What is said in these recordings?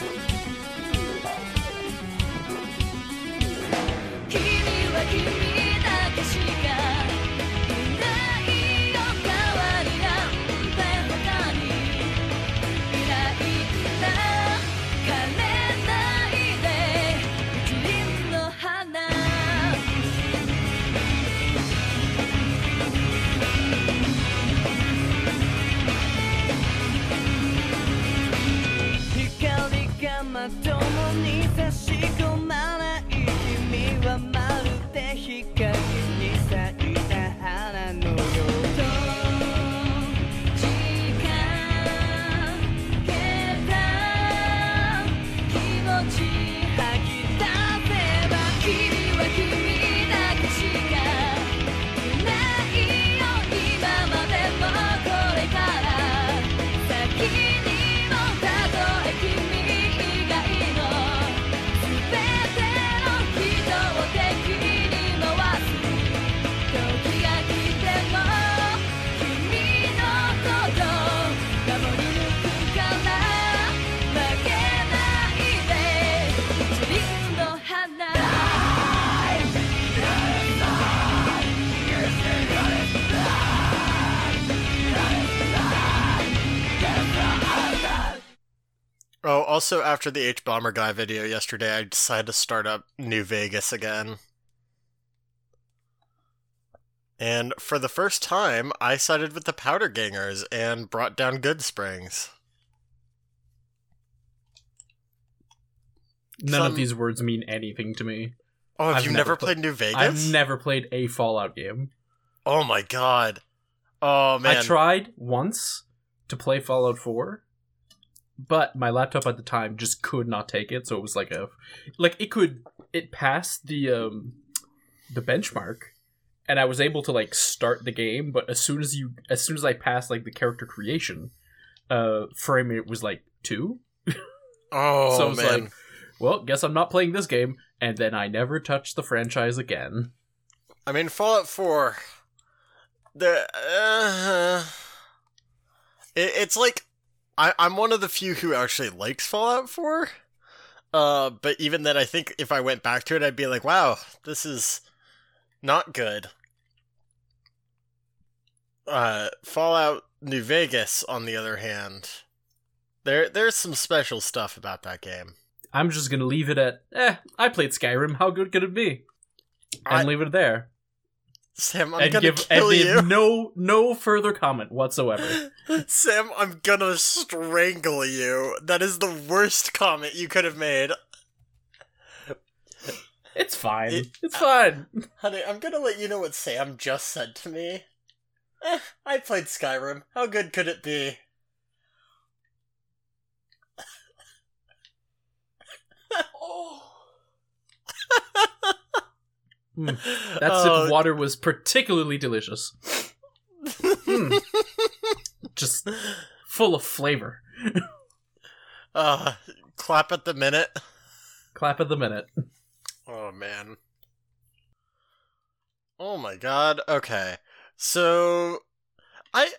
君 Oh, also after the Hbomberguy video yesterday, I decided to start up New Vegas again. And for the first time, I sided with the Powder Gangers and brought down Goodsprings. None Some- of these words mean anything to me. Oh, have I've you never never pla- played New Vegas? I've never played a Fallout game. Oh my god. Oh man. I tried once to play Fallout 4, but my laptop at the time just could not take it, so it was like a like it could it passed the um the benchmark and I was able to like start the game, but as soon as you as soon as I passed like the character creation, uh frame it was like 2. oh so I was man. like, well, guess I'm not playing this game and then I never touched the franchise again. I mean, Fallout 4. The uh, it, it's like I, I'm one of the few who actually likes Fallout 4. Uh, but even then, I think if I went back to it, I'd be like, "Wow, this is not good." Uh, Fallout New Vegas, on the other hand, there there's some special stuff about that game. I'm just going to leave it at eh, I played Skyrim, how good could it be? And I- leave it there. Sam, I'm and gonna give kill and you. give no no further comment whatsoever. Sam, I'm gonna strangle you. That is the worst comment you could have made. It's fine. It- it's fine. Honey, I'm gonna let you know what Sam just said to me. Eh, I played Skyrim. How good could it be? Mm, That sip Oh, of water was particularly delicious. Mm. Just full of flavor. uh, clap at the minute. Clap at the minute. Oh man. Oh my god. Okay. So I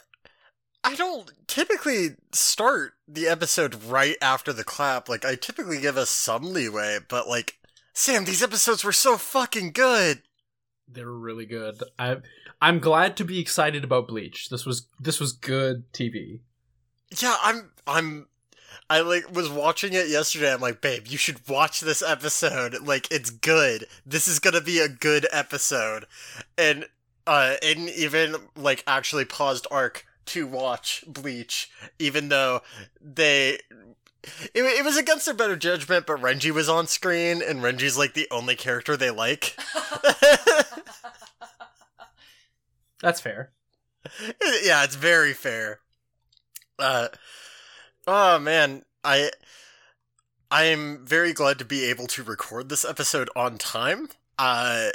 I don't typically start the episode right after the clap. Like I typically give us some leeway, but like Sam, these episodes were so fucking good. They were really good. I I'm glad to be excited about Bleach. This was this was good TV. Yeah, I'm I'm I like was watching it yesterday. I'm like, "Babe, you should watch this episode. Like it's good. This is going to be a good episode." And uh and even like actually paused arc to watch Bleach even though they it, it was against their better judgment, but Renji was on screen, and Renji's like the only character they like. That's fair. yeah, it's very fair. Uh, oh man, I I am very glad to be able to record this episode on time. Uh,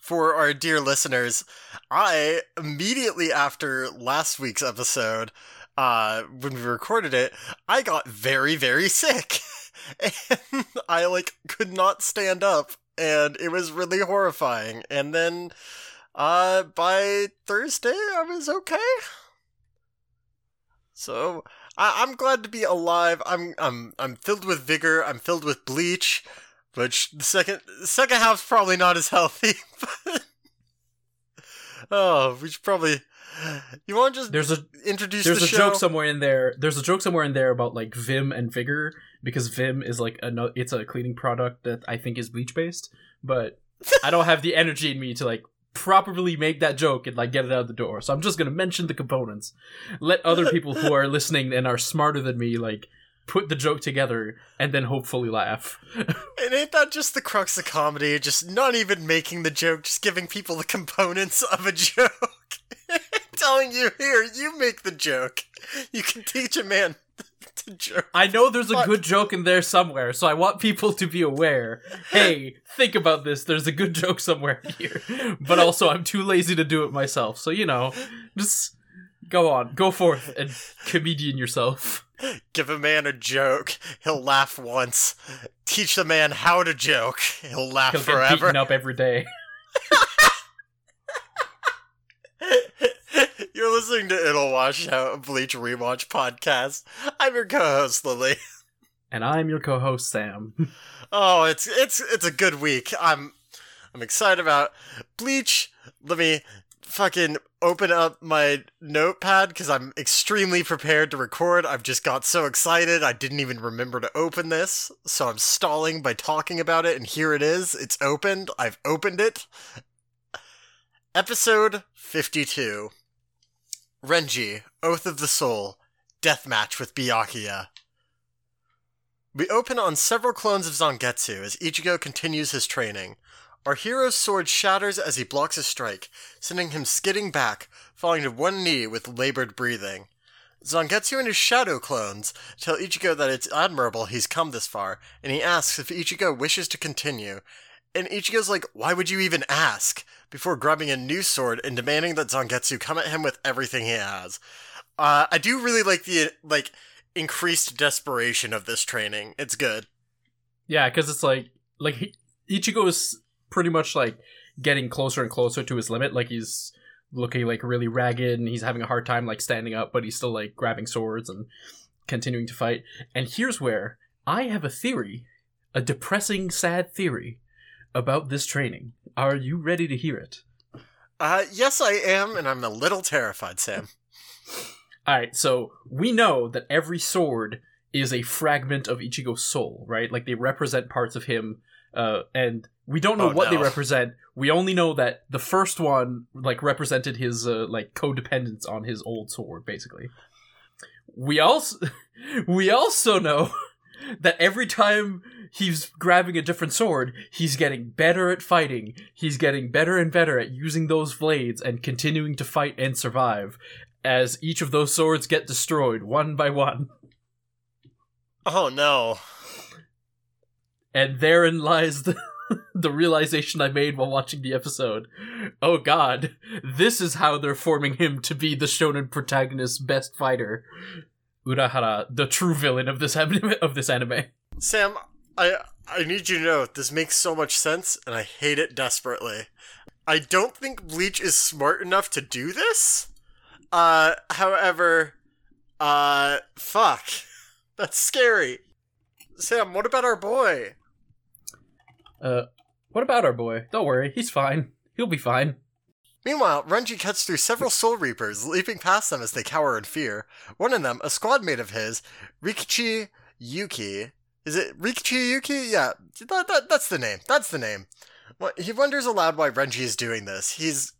for our dear listeners, I immediately after last week's episode, uh, when we recorded it, I got very very sick, and I like could not stand up, and it was really horrifying. And then uh, by Thursday, I was okay. So I, I'm glad to be alive. I'm I'm I'm filled with vigor. I'm filled with bleach, which the second the second half's probably not as healthy. But oh, we should probably. You want to just There's a introduce there's the a show? joke somewhere in there. There's a joke somewhere in there about like Vim and Vigor because Vim is like a no, it's a cleaning product that I think is bleach based, but I don't have the energy in me to like properly make that joke and like get it out the door. So I'm just gonna mention the components. Let other people who are listening and are smarter than me like put the joke together and then hopefully laugh. And ain't that just the crux of comedy? Just not even making the joke, just giving people the components of a joke. Telling you, here, you make the joke. You can teach a man to joke. I know there's a good joke in there somewhere, so I want people to be aware. Hey, think about this. There's a good joke somewhere here. But also, I'm too lazy to do it myself. So, you know, just go on. Go forth and comedian yourself. Give a man a joke, he'll laugh once. Teach the man how to joke, he'll laugh He'll get forever. beaten up every day. You're listening to It'll Wash Out, Bleach Rewatch podcast. I'm your co-host, Lily. And I'm your co-host, Sam. Oh, it's it's it's a good week. I'm I'm excited about Bleach. Let me fucking open up my notepad because I'm extremely prepared to record. I've just got so excited I didn't even remember to open this, so I'm stalling by talking about it. And here it is. It's opened. I've opened it. Episode 52. Renji, Oath of the Soul, Deathmatch with Byakuya. We open on several clones of Zangetsu as Ichigo continues his training. Our hero's sword shatters as he blocks a strike, sending him skidding back, falling to one knee with labored breathing. Zangetsu and his shadow clones tell Ichigo that it's admirable he's come this far, and he asks if Ichigo wishes to continue. And Ichigo's like, why would you even ask? Before grabbing a new sword and demanding that Zangetsu come at him with everything he has. Uh, I do really like the, like, increased desperation of this training. It's good. Yeah, because it's like like Ichigo is pretty much like getting closer and closer to his limit. Like he's looking like really ragged and he's having a hard time like standing up, but he's still like grabbing swords and continuing to fight. And here's where I have a theory, a depressing, sad theory about this training. Are you ready to hear it? Uh, yes, I am, and I'm a little terrified, Sam. All right, so we know that every sword is a fragment of Ichigo's soul, right? Like they represent parts of him, uh, and we don't know Oh, what they represent. We only know that the first one like represented his uh, like codependence on his old sword, basically. We also we also know that every time he's grabbing a different sword, he's getting better at fighting. He's getting better and better at using those blades and continuing to fight and survive as each of those swords get destroyed one by one. Oh no. And therein lies the, the realization I made while watching the episode. Oh god, this is how they're forming him to be the shonen protagonist's best fighter. Urahara, the true villain of this anime, of this anime. Sam, I I need you to know this makes so much sense, and I hate it desperately. I don't think Bleach is smart enough to do this. Uh, however, uh, fuck, that's scary. Sam, what about our boy? Uh, what about our boy? Don't worry, he's fine. He'll be fine. Meanwhile, Renji cuts through several Soul Reapers, leaping past them as they cower in fear. One of them, a squad mate of his, Rikichi Yuki. Is it Rikichi Yuki? Yeah, that, that, that's the name. That's the name. Well, he wonders aloud why Renji is doing this. He's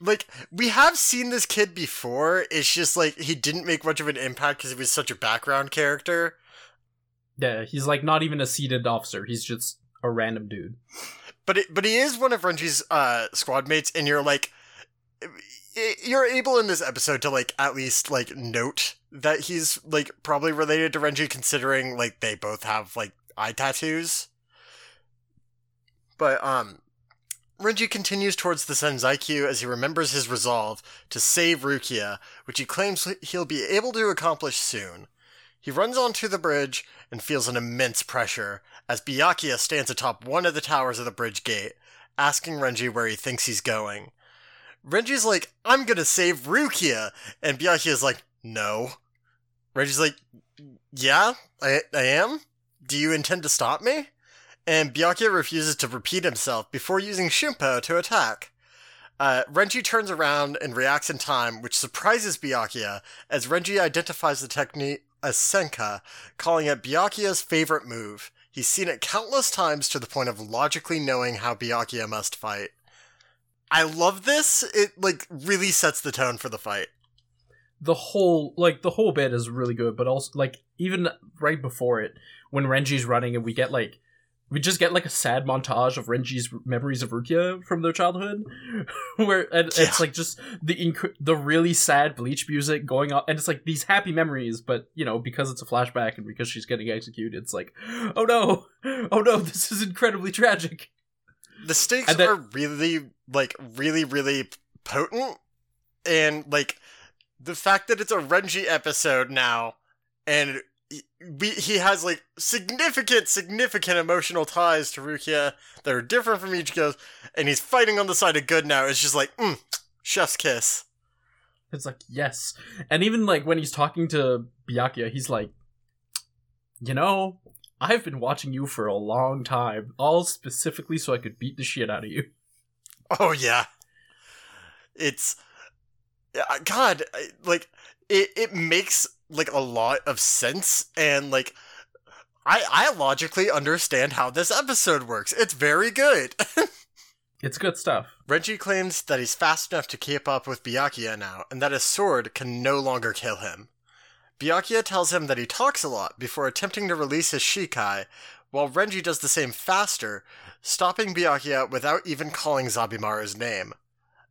like, we have seen this kid before. It's just like he didn't make much of an impact because he was such a background character. Yeah, he's like not even a seated officer. He's just a random dude. But it, but he is one of Renji's uh, squad mates, and you're like, you're able in this episode to like at least like note that he's like probably related to Renji, considering like they both have like eye tattoos. But um, Renji continues towards the Senzaikyu as he remembers his resolve to save Rukia, which he claims he'll be able to accomplish soon. He runs onto the bridge and feels an immense pressure as Byakuya stands atop one of the towers of the bridge gate, asking Renji where he thinks he's going. Renji's like, I'm gonna save Rukia! And Byakuya's like, no. Renji's like, "Yeah, I I am. Do you intend to stop me?" And Byakuya refuses to repeat himself before using Shunpo to attack. Uh, Renji turns around and reacts in time, which surprises Byakuya as Renji identifies the technique as Senka, calling it Byakuya's favorite move. He's seen it countless times to the point of logically knowing how Byakuya must fight. I love this. It like really sets the tone for the fight. the whole like the whole bit is really good, but also like even right before it, when Renji's running and we get like we just get like a sad montage of Renji's memories of Rukia from their childhood, where and Yeah. it's like just the inc- the really sad bleach music going on, and it's like these happy memories, but you know because it's a flashback and because she's getting executed, it's like, oh no, oh no, this is incredibly tragic. The stakes are really like really really potent, and like the fact that it's a Renji episode now, and we, he has like significant significant emotional ties to Rukia that are different from Ichigo's, and he's fighting on the side of good now. It's just like mm, chef's kiss. It's like yes, and even like when he's talking to Byakuya, he's like, you know, I've been watching you for a long time, all specifically so I could beat the shit out of you. Oh yeah, it's God, like it. It makes like a lot of sense, and like I I logically understand how this episode works. It's very good. It's good stuff. Renji claims that he's fast enough to keep up with Byakuya now, and that his sword can no longer kill him. Byakuya tells him that he talks a lot before attempting to release his Shikai, while Renji does the same faster, stopping Byakuya without even calling Zabimaru's name.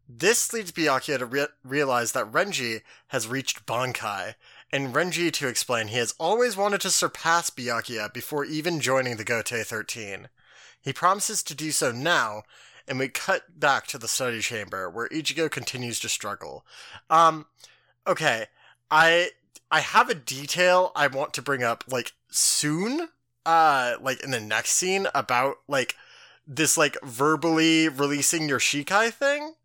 This leads Byakuya to re- realize that Renji has reached Bankai, and Renji to explain he has always wanted to surpass Byakuya before even joining the Gotei 13. He promises to do so now, and we cut back to the study chamber where Ichigo continues to struggle. Um, okay, I I have a detail I want to bring up like soon, uh, like in the next scene about like this like verbally releasing your Shikai thing.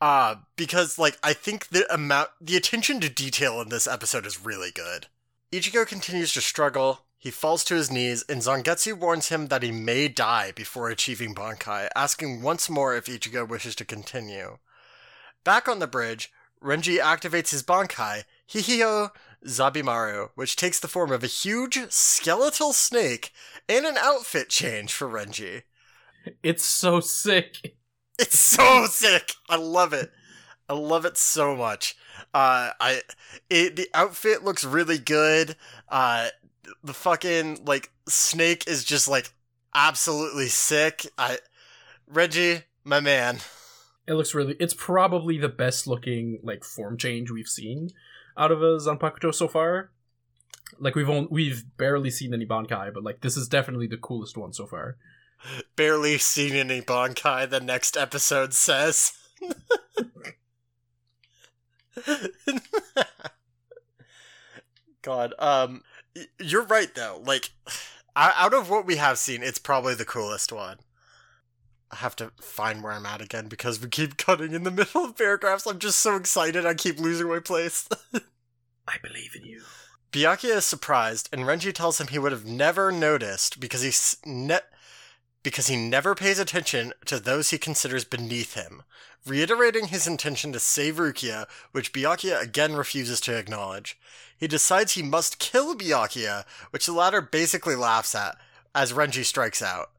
Uh, because like I think the amount the attention to detail in this episode is really good. Ichigo continues to struggle. He falls to his knees, and Zangetsu warns him that he may die before achieving Bankai, asking once more if Ichigo wishes to continue. Back on the bridge, Renji activates his Bankai, Hihio Zabimaru, which takes the form of a huge skeletal snake and an outfit change for Renji. It's so sick. It's so sick. I love it. I love it so much. Uh, I it the outfit looks really good. Uh, the fucking like snake is just like absolutely sick. I Reggie, my man. It looks really. It's probably the best looking like form change we've seen out of a Zanpakuto so far. Like we've only, we've barely seen any Bankai, but like this is definitely the coolest one so far. Barely seen any Bonkai, The next episode says. God, um, you're right though. Like, out of what we have seen, it's probably the coolest one. I have to find where I'm at again because we keep cutting in the middle of paragraphs. I'm just so excited. I keep losing my place. I believe in you. Byakuya is surprised, and Renji tells him he would have never noticed because he's ne- because he never pays attention to those he considers beneath him, reiterating his intention to save Rukia, which Byakuya again refuses to acknowledge. He decides he must kill Byakuya, which the latter basically laughs at as Renji strikes out.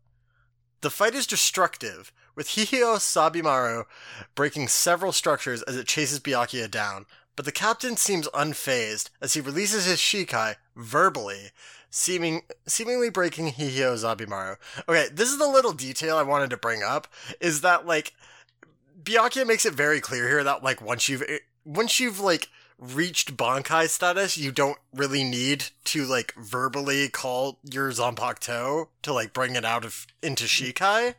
The fight is destructive, with Hihio Zabimaru breaking several structures as it chases Byakuya down, but the captain seems unfazed as he releases his Shikai verbally, seeming seemingly breaking Hihio Zabimaru. Okay, this is the little detail I wanted to bring up is that like Byakuya makes it very clear here that like once you've eh, once you've like reached Bankai status, you don't really need to like verbally call your Zanpakuto to like bring it out of into Shikai.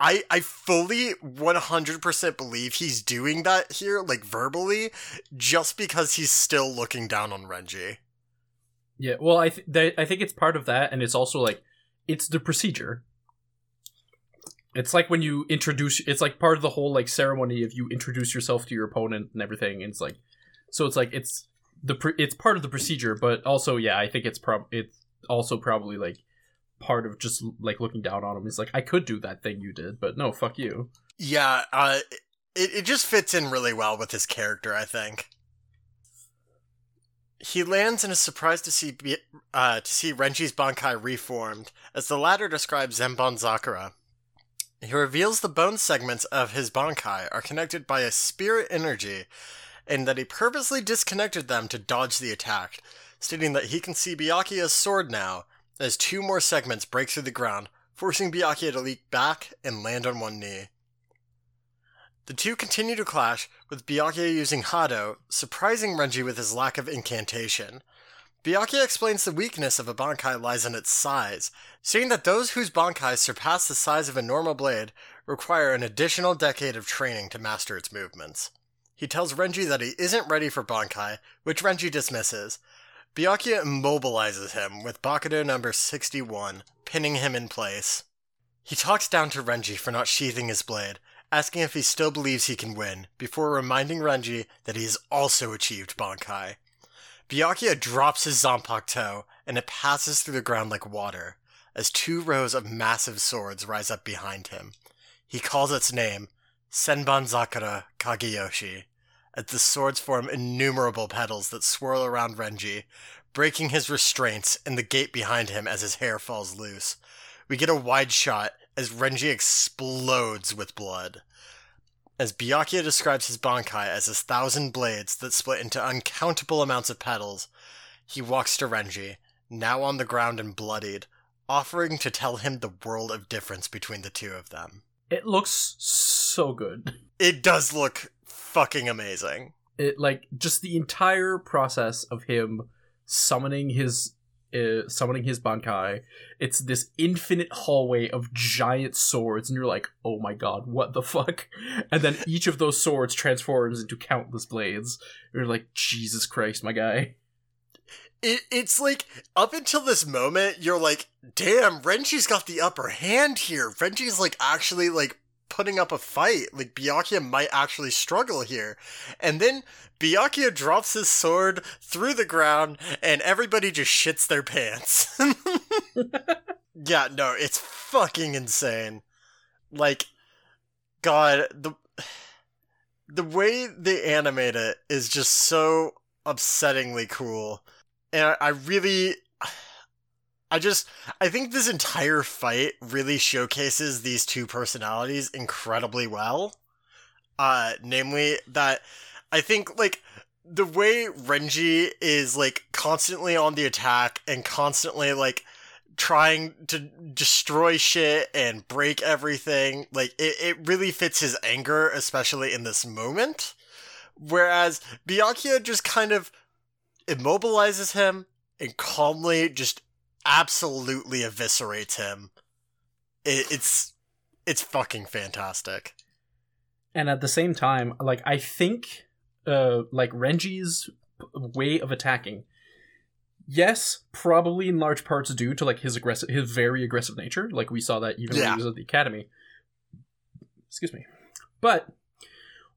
I I fully 100% believe he's doing that here like verbally just because he's still looking down on Renji. Yeah, well, I th- I think it's part of that, and it's also like it's the procedure. It's like when you introduce. It's like part of the whole like ceremony of you introduce yourself to your opponent and everything. And it's like, so it's like it's the pr- it's part of the procedure, but also yeah, I think it's prob it's also probably like part of just like looking down on him. He's like, I could do that thing you did, but no, fuck you. Yeah, uh, it it just fits in really well with his character. I think. He lands and is surprised to see uh, to see Renji's Bankai reformed, as the latter describes Zenbon Zakura. He reveals the bone segments of his Bankai are connected by a spirit energy, and that he purposely disconnected them to dodge the attack, stating that he can see Byakuya's sword now, as two more segments break through the ground, forcing Byakuya to leap back and land on one knee. The two continue to clash, with Byakuya using Hado, surprising Renji with his lack of incantation. Byakuya explains the weakness of a Bankai lies in its size, saying that those whose Bankai surpass the size of a normal blade require an additional decade of training to master its movements. He tells Renji that he isn't ready for Bankai, which Renji dismisses. Byakuya immobilizes him with Bakudo number 61, pinning him in place. He talks down to Renji for not sheathing his blade, asking if he still believes he can win, before reminding Renji that he has also achieved Bankai. Byakuya drops his Zanpakuto, and it passes through the ground like water, as two rows of massive swords rise up behind him. He calls its name, Senbon Zakura Kageyoshi, as the swords form innumerable petals that swirl around Renji, breaking his restraints and the gate behind him as his hair falls loose. We get a wide shot as Renji explodes with blood. As Byakuya describes his Bankai as his thousand blades that split into uncountable amounts of petals, he walks to Renji, now on the ground and bloodied, offering to tell him the world of difference between the two of them. It looks so good. It does look fucking amazing. It like just the entire process of him summoning his uh, summoning his Bankai. It's this infinite hallway of giant swords, and you're like, oh my god, what the fuck? And then each of those swords transforms into countless blades. You're like, Jesus Christ, my guy. It, it's like up until this moment, you're like, damn, Renji's got the upper hand here. Renji's like actually like putting up a fight. Like Byakuya might actually struggle here. And then Byakuya drops his sword through the ground and everybody just shits their pants. yeah, no, it's fucking insane. Like god, the the way they animate it is just so upsettingly cool. And I really I just I think this entire fight really showcases these two personalities incredibly well. Uh namely that I think like the way Renji is like constantly on the attack and constantly like trying to destroy shit and break everything, like it, it really fits his anger, especially in this moment. Whereas Byakuya just kind of immobilizes him and calmly just absolutely eviscerates him. It, it's it's fucking fantastic. And at the same time, like I think, uh, like Renji's p- way of attacking, yes, probably in large parts due to like his aggressive, his very aggressive nature. Like we saw that even when he was at the academy. Excuse me, but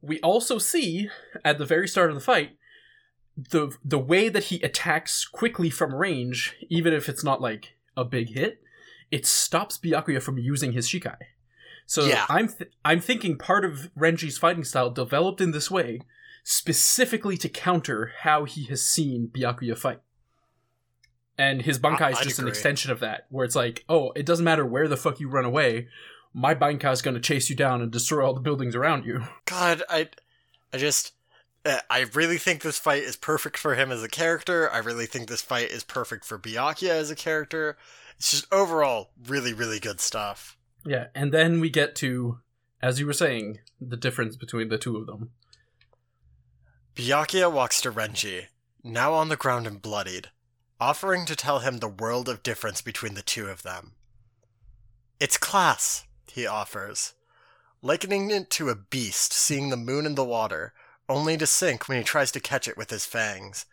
we also see at the very start of the fight the the way that he attacks quickly from range, even if it's not like a big hit, it stops Byakuya from using his Shikai. So Yeah. I'm th- I'm thinking part of Renji's fighting style developed in this way specifically to counter how he has seen Byakuya fight. And his Bankai I- is just an extension of that, where it's like, oh, it doesn't matter where the fuck you run away, my Bankai is going to chase you down and destroy all the buildings around you. God, I, I just, Uh, I really think this fight is perfect for him as a character. I really think this fight is perfect for Byakuya as a character. It's just overall really, really good stuff. Yeah, and then we get to, as you were saying, the difference between the two of them. Byakuya walks to Renji, now on the ground and bloodied, offering to tell him the world of difference between the two of them. It's class, he offers, likening it to a beast seeing the moon in the water, only to sink when he tries to catch it with his fangs,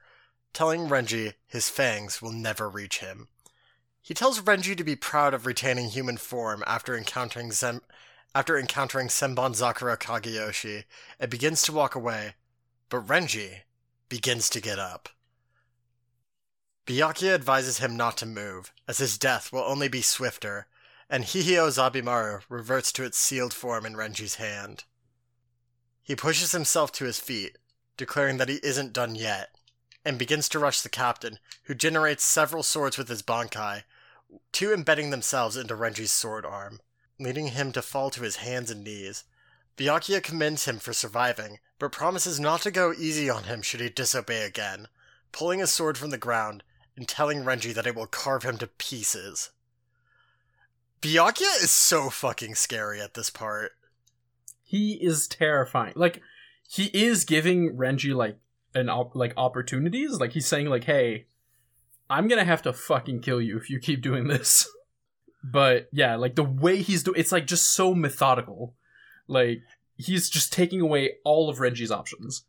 telling Renji his fangs will never reach him. He tells Renji to be proud of retaining human form after encountering Zen- after encountering Senbon Zakura Kageyoshi, and begins to walk away, but Renji begins to get up. Byakuya advises him not to move, as his death will only be swifter, and Hihio Zabimaru reverts to its sealed form in Renji's hand. He pushes himself to his feet, declaring that he isn't done yet, and begins to rush the captain, who generates several swords with his Bankai, two embedding themselves into Renji's sword arm, leading him to fall to his hands and knees. Byakuya commends him for surviving, but promises not to go easy on him should he disobey again, pulling his sword from the ground and telling Renji that it will carve him to pieces. Byakuya is so fucking scary at this part. He is terrifying. Like he is giving Renji like an op- like opportunities. Like he's saying like, "Hey, I'm gonna have to fucking kill you if you keep doing this." but yeah, like the way he's doing, it's like just so methodical. Like he's just taking away all of Renji's options.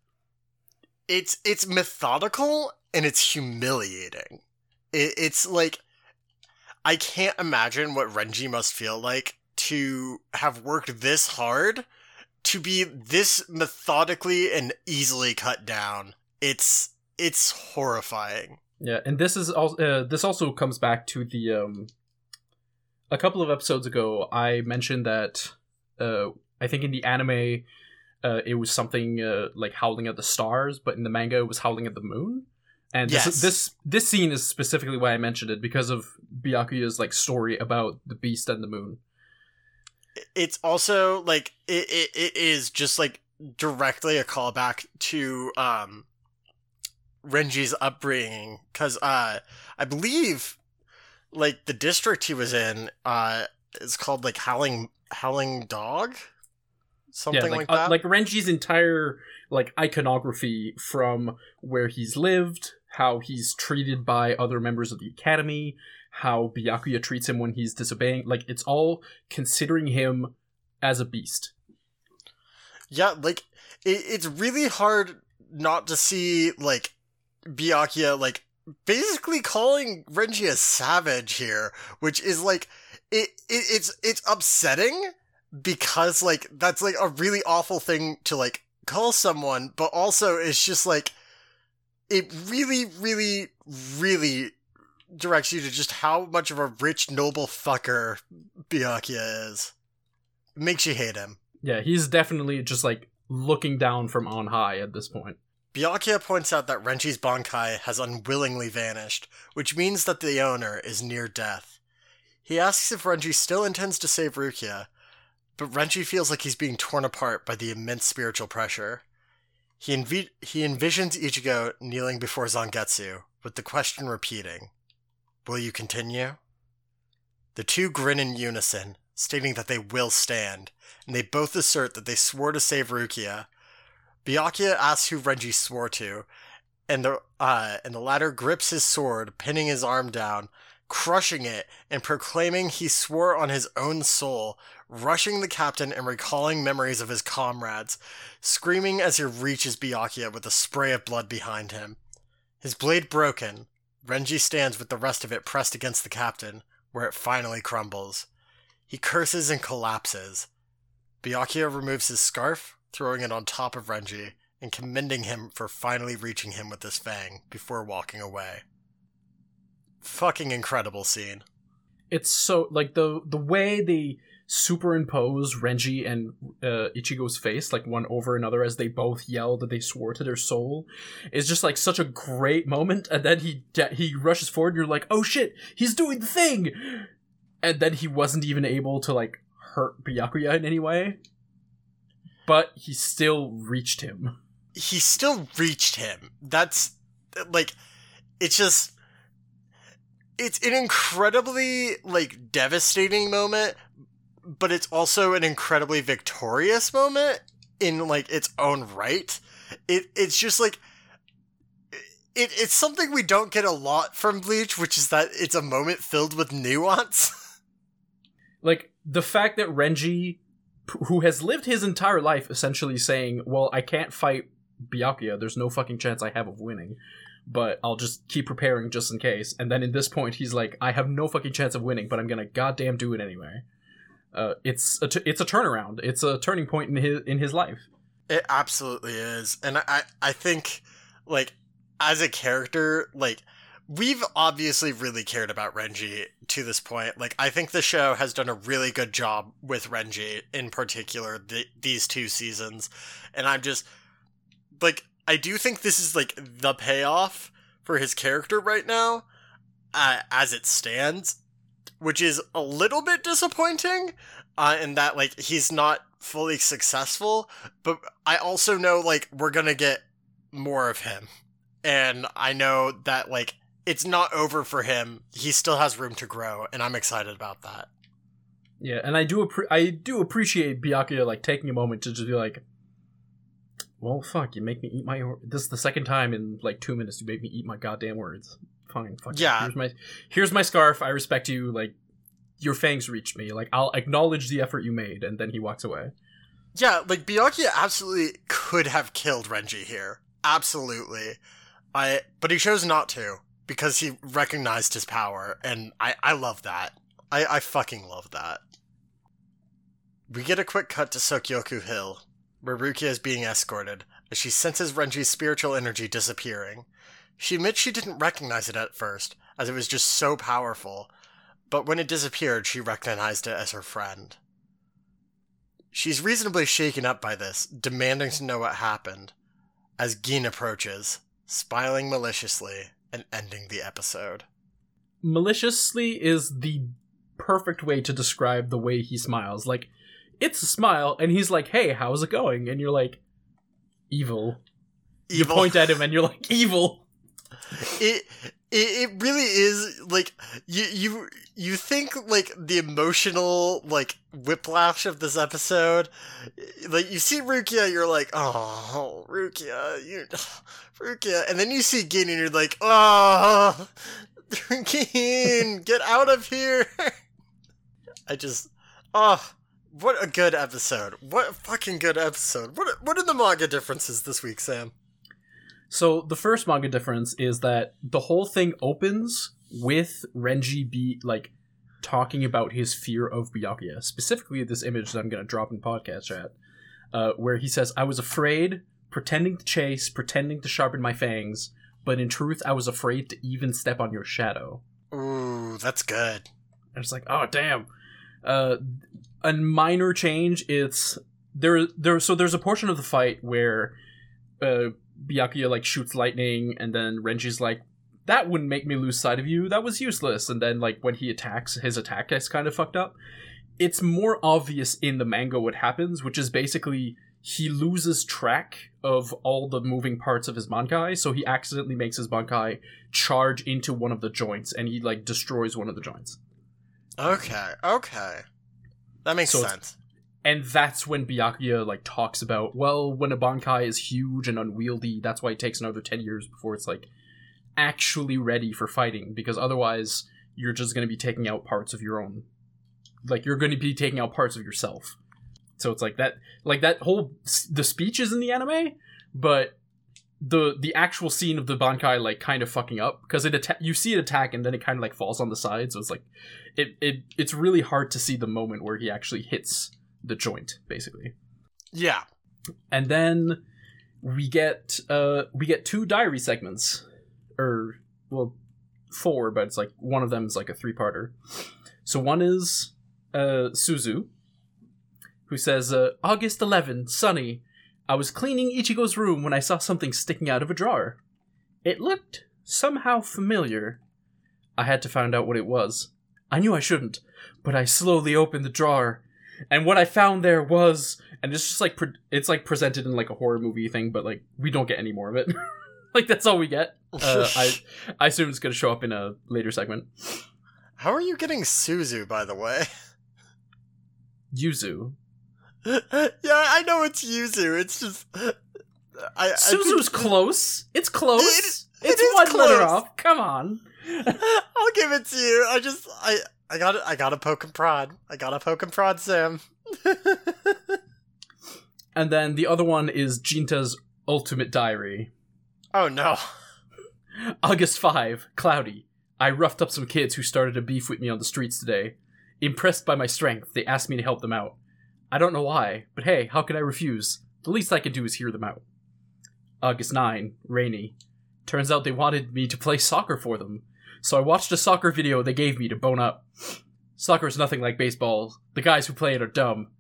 It's it's methodical and it's humiliating. It, it's like I can't imagine what Renji must feel like to have worked this hard to be this methodically and easily cut down. It's it's horrifying. Yeah, and this is also uh, this also comes back to the um a couple of episodes ago I mentioned that uh I think in the anime uh, it was something uh, like howling at the stars, but in the manga it was howling at the moon. And this Yes. this this scene is specifically why I mentioned it because of Byakuya's like story about the beast and the moon. It's also like it, it, it is just like directly a callback to um Renji's upbringing cuz uh I believe like the district he was in uh is called like Howling Howling Dog something yeah, like, like that. uh, like Renji's entire like iconography from where he's lived, how he's treated by other members of the academy, how Byakuya treats him when he's disobeying. Like it's all considering him as a beast. Yeah, like it, it's really hard not to see like Byakuya like basically calling Renji a savage here, which is like it, it it's it's upsetting because like that's like a really awful thing to like call someone, but also it's just like it really, really, really directs you to just how much of a rich, noble fucker Byakuya is. It makes you hate him. Yeah, he's definitely just like looking down from on high at this point. Byakuya points out that Renji's Bankai has unwillingly vanished, which means that the owner is near death. He asks if Renji still intends to save Rukia, but Renji feels like he's being torn apart by the immense spiritual pressure. He, envi- he envisions Ichigo kneeling before Zangetsu, with the question repeating Will you continue? The two grin in unison, stating that they will stand, and they both assert that they swore to save Rukia, Byakuya asks who Renji swore to, and the uh, and the latter grips his sword, pinning his arm down, crushing it, and proclaiming he swore on his own soul, rushing the captain and recalling memories of his comrades, screaming as he reaches Byakuya with a spray of blood behind him. His blade broken, Renji stands with the rest of it pressed against the captain, where it finally crumbles. He curses and collapses. Byakuya removes his scarf, throwing it on top of Renji, and commending him for finally reaching him with his fang before walking away. Fucking incredible scene. It's so like the the way they superimpose Renji and uh, Ichigo's face like one over another as they both yell that they swore to their soul. Is just like such a great moment and then he he rushes forward and you're like oh shit he's doing the thing! And then he wasn't even able to like hurt Byakuya in any way but he still reached him. He still reached him. That's like it's just it's an incredibly like devastating moment, but it's also an incredibly victorious moment in like its own right. It it's just like it, it's something we don't get a lot from Bleach, which is that it's a moment filled with nuance. like the fact that Renji, who has lived his entire life essentially saying, "Well, I can't fight Byakuya. There's no fucking chance I have of winning, but I'll just keep preparing just in case." And then in this point, he's like, "I have no fucking chance of winning, but I'm gonna goddamn do it anyway." Uh, it's a t- it's a turnaround. It's a turning point in his in his life. It absolutely is. And I I think like as a character, like we've obviously really cared about Renji to this point. Like, I think the show has done a really good job with Renji, in particular, th- these two seasons. And I'm just, like, I do think this is, like, the payoff for his character right now, uh, as it stands, which is a little bit disappointing, uh, in that, like, he's not fully successful, but I also know, like, we're gonna get more of him. And I know that, like, it's not over for him. He still has room to grow, and I'm excited about that. Yeah, and I do appre- I do appreciate Byakuya like taking a moment to just be like, "Well, fuck, you make me eat my. This is the second time in like two minutes you made me eat my goddamn words. Fine, fuck. Yeah. Here's my here's my scarf. I respect you. Like, your fangs reached me. Like, I'll acknowledge the effort you made." And then he walks away. Yeah, like Byakuya absolutely could have killed Renji here. Absolutely. I but he chose not to because he recognized his power and I I love that. I I fucking love that. We get a quick cut to Sokyoku Hill, where Rukia is being escorted as she senses Renji's spiritual energy disappearing. She admits she didn't recognize it at first, as it was just so powerful, but when it disappeared, she recognized it as her friend. She's reasonably shaken up by this, demanding to know what happened, as Gin approaches, smiling maliciously and ending the episode. Maliciously is the perfect way to describe the way he smiles. Like, it's a smile, and he's like, "Hey, how's it going?" And you're like, "Evil." You point at him, and you're like, "Evil." It, it it really is like you you you think like the emotional like whiplash of this episode like you see Rukia you're like oh Rukia you Rukia and then you see Gin and you're like oh Gin get out of here. I just oh what a good episode. What a fucking good episode. What what are the manga differences this week Sam So the first manga difference is that the whole thing opens with Renji be like talking about his fear of Byakuya, specifically this image that I'm going to drop in podcast chat, uh, where he says, "I was afraid, pretending to chase, pretending to sharpen my fangs, but in truth, I was afraid to even step on your shadow." ooh that's good And it's like, oh damn. Uh, a minor change. It's there. There. So there's a portion of the fight where uh, Byakuya like shoots lightning, and then Renji's like, "That wouldn't make me lose sight of you. That was useless." And then like when he attacks, his attack is kind of fucked up. It's more obvious in the manga what happens, which is basically he loses track of all the moving parts of his bankai, so he accidentally makes his bankai charge into one of the joints, and he like destroys one of the joints. Okay, okay. That makes So sense. And that's when Byakuya like talks about well when a bankai is huge and unwieldy. That's why it takes another 10 years before it's like actually ready for fighting because otherwise you're just going to be taking out parts of your own. Like you're going to be taking out parts of yourself. So it's like that like that whole the speech is in the anime but the the actual scene of the bankai like kind of fucking up because it atta- you see it attack and then it kind of like falls on the side. So it's like it, it it's really hard to see the moment where he actually hits the joint basically. Yeah. and then we get uh we get two diary segments or well four but it's like one of them is like a three-parter. So one is uh suzu who says uh, august 11 sunny. I was cleaning ichigo's room when i saw something sticking out of a drawer. It looked somehow familiar. I had to find out what it was. I knew i shouldn't but i slowly opened the drawer and what i found there was and it's just like pre- it's like presented in like a horror movie thing but like we don't get any more of it like that's all we get uh, i i assume it's going to show up in a later segment How are you getting Suzu, by the way? yuzu yeah, I know it's Yuzu. It's just. I, I suzu's think- close it's close It- it's it is one letter close. off come on I'll give it to you. I just. I. I got I got to poke and prod. I got to poke and prod, Sam. and then the other one is jinta's ultimate diary oh no. August 5, cloudy. I roughed up some kids who started a beef with me on the streets today. Impressed by my strength, they asked me to help them out. I don't know why, but hey, how could I refuse? The least I could do is hear them out. August 9, rainy. Turns out they wanted me to play soccer for them. So I watched a soccer video they gave me to bone up. Soccer is nothing like baseball. The guys who play it are dumb.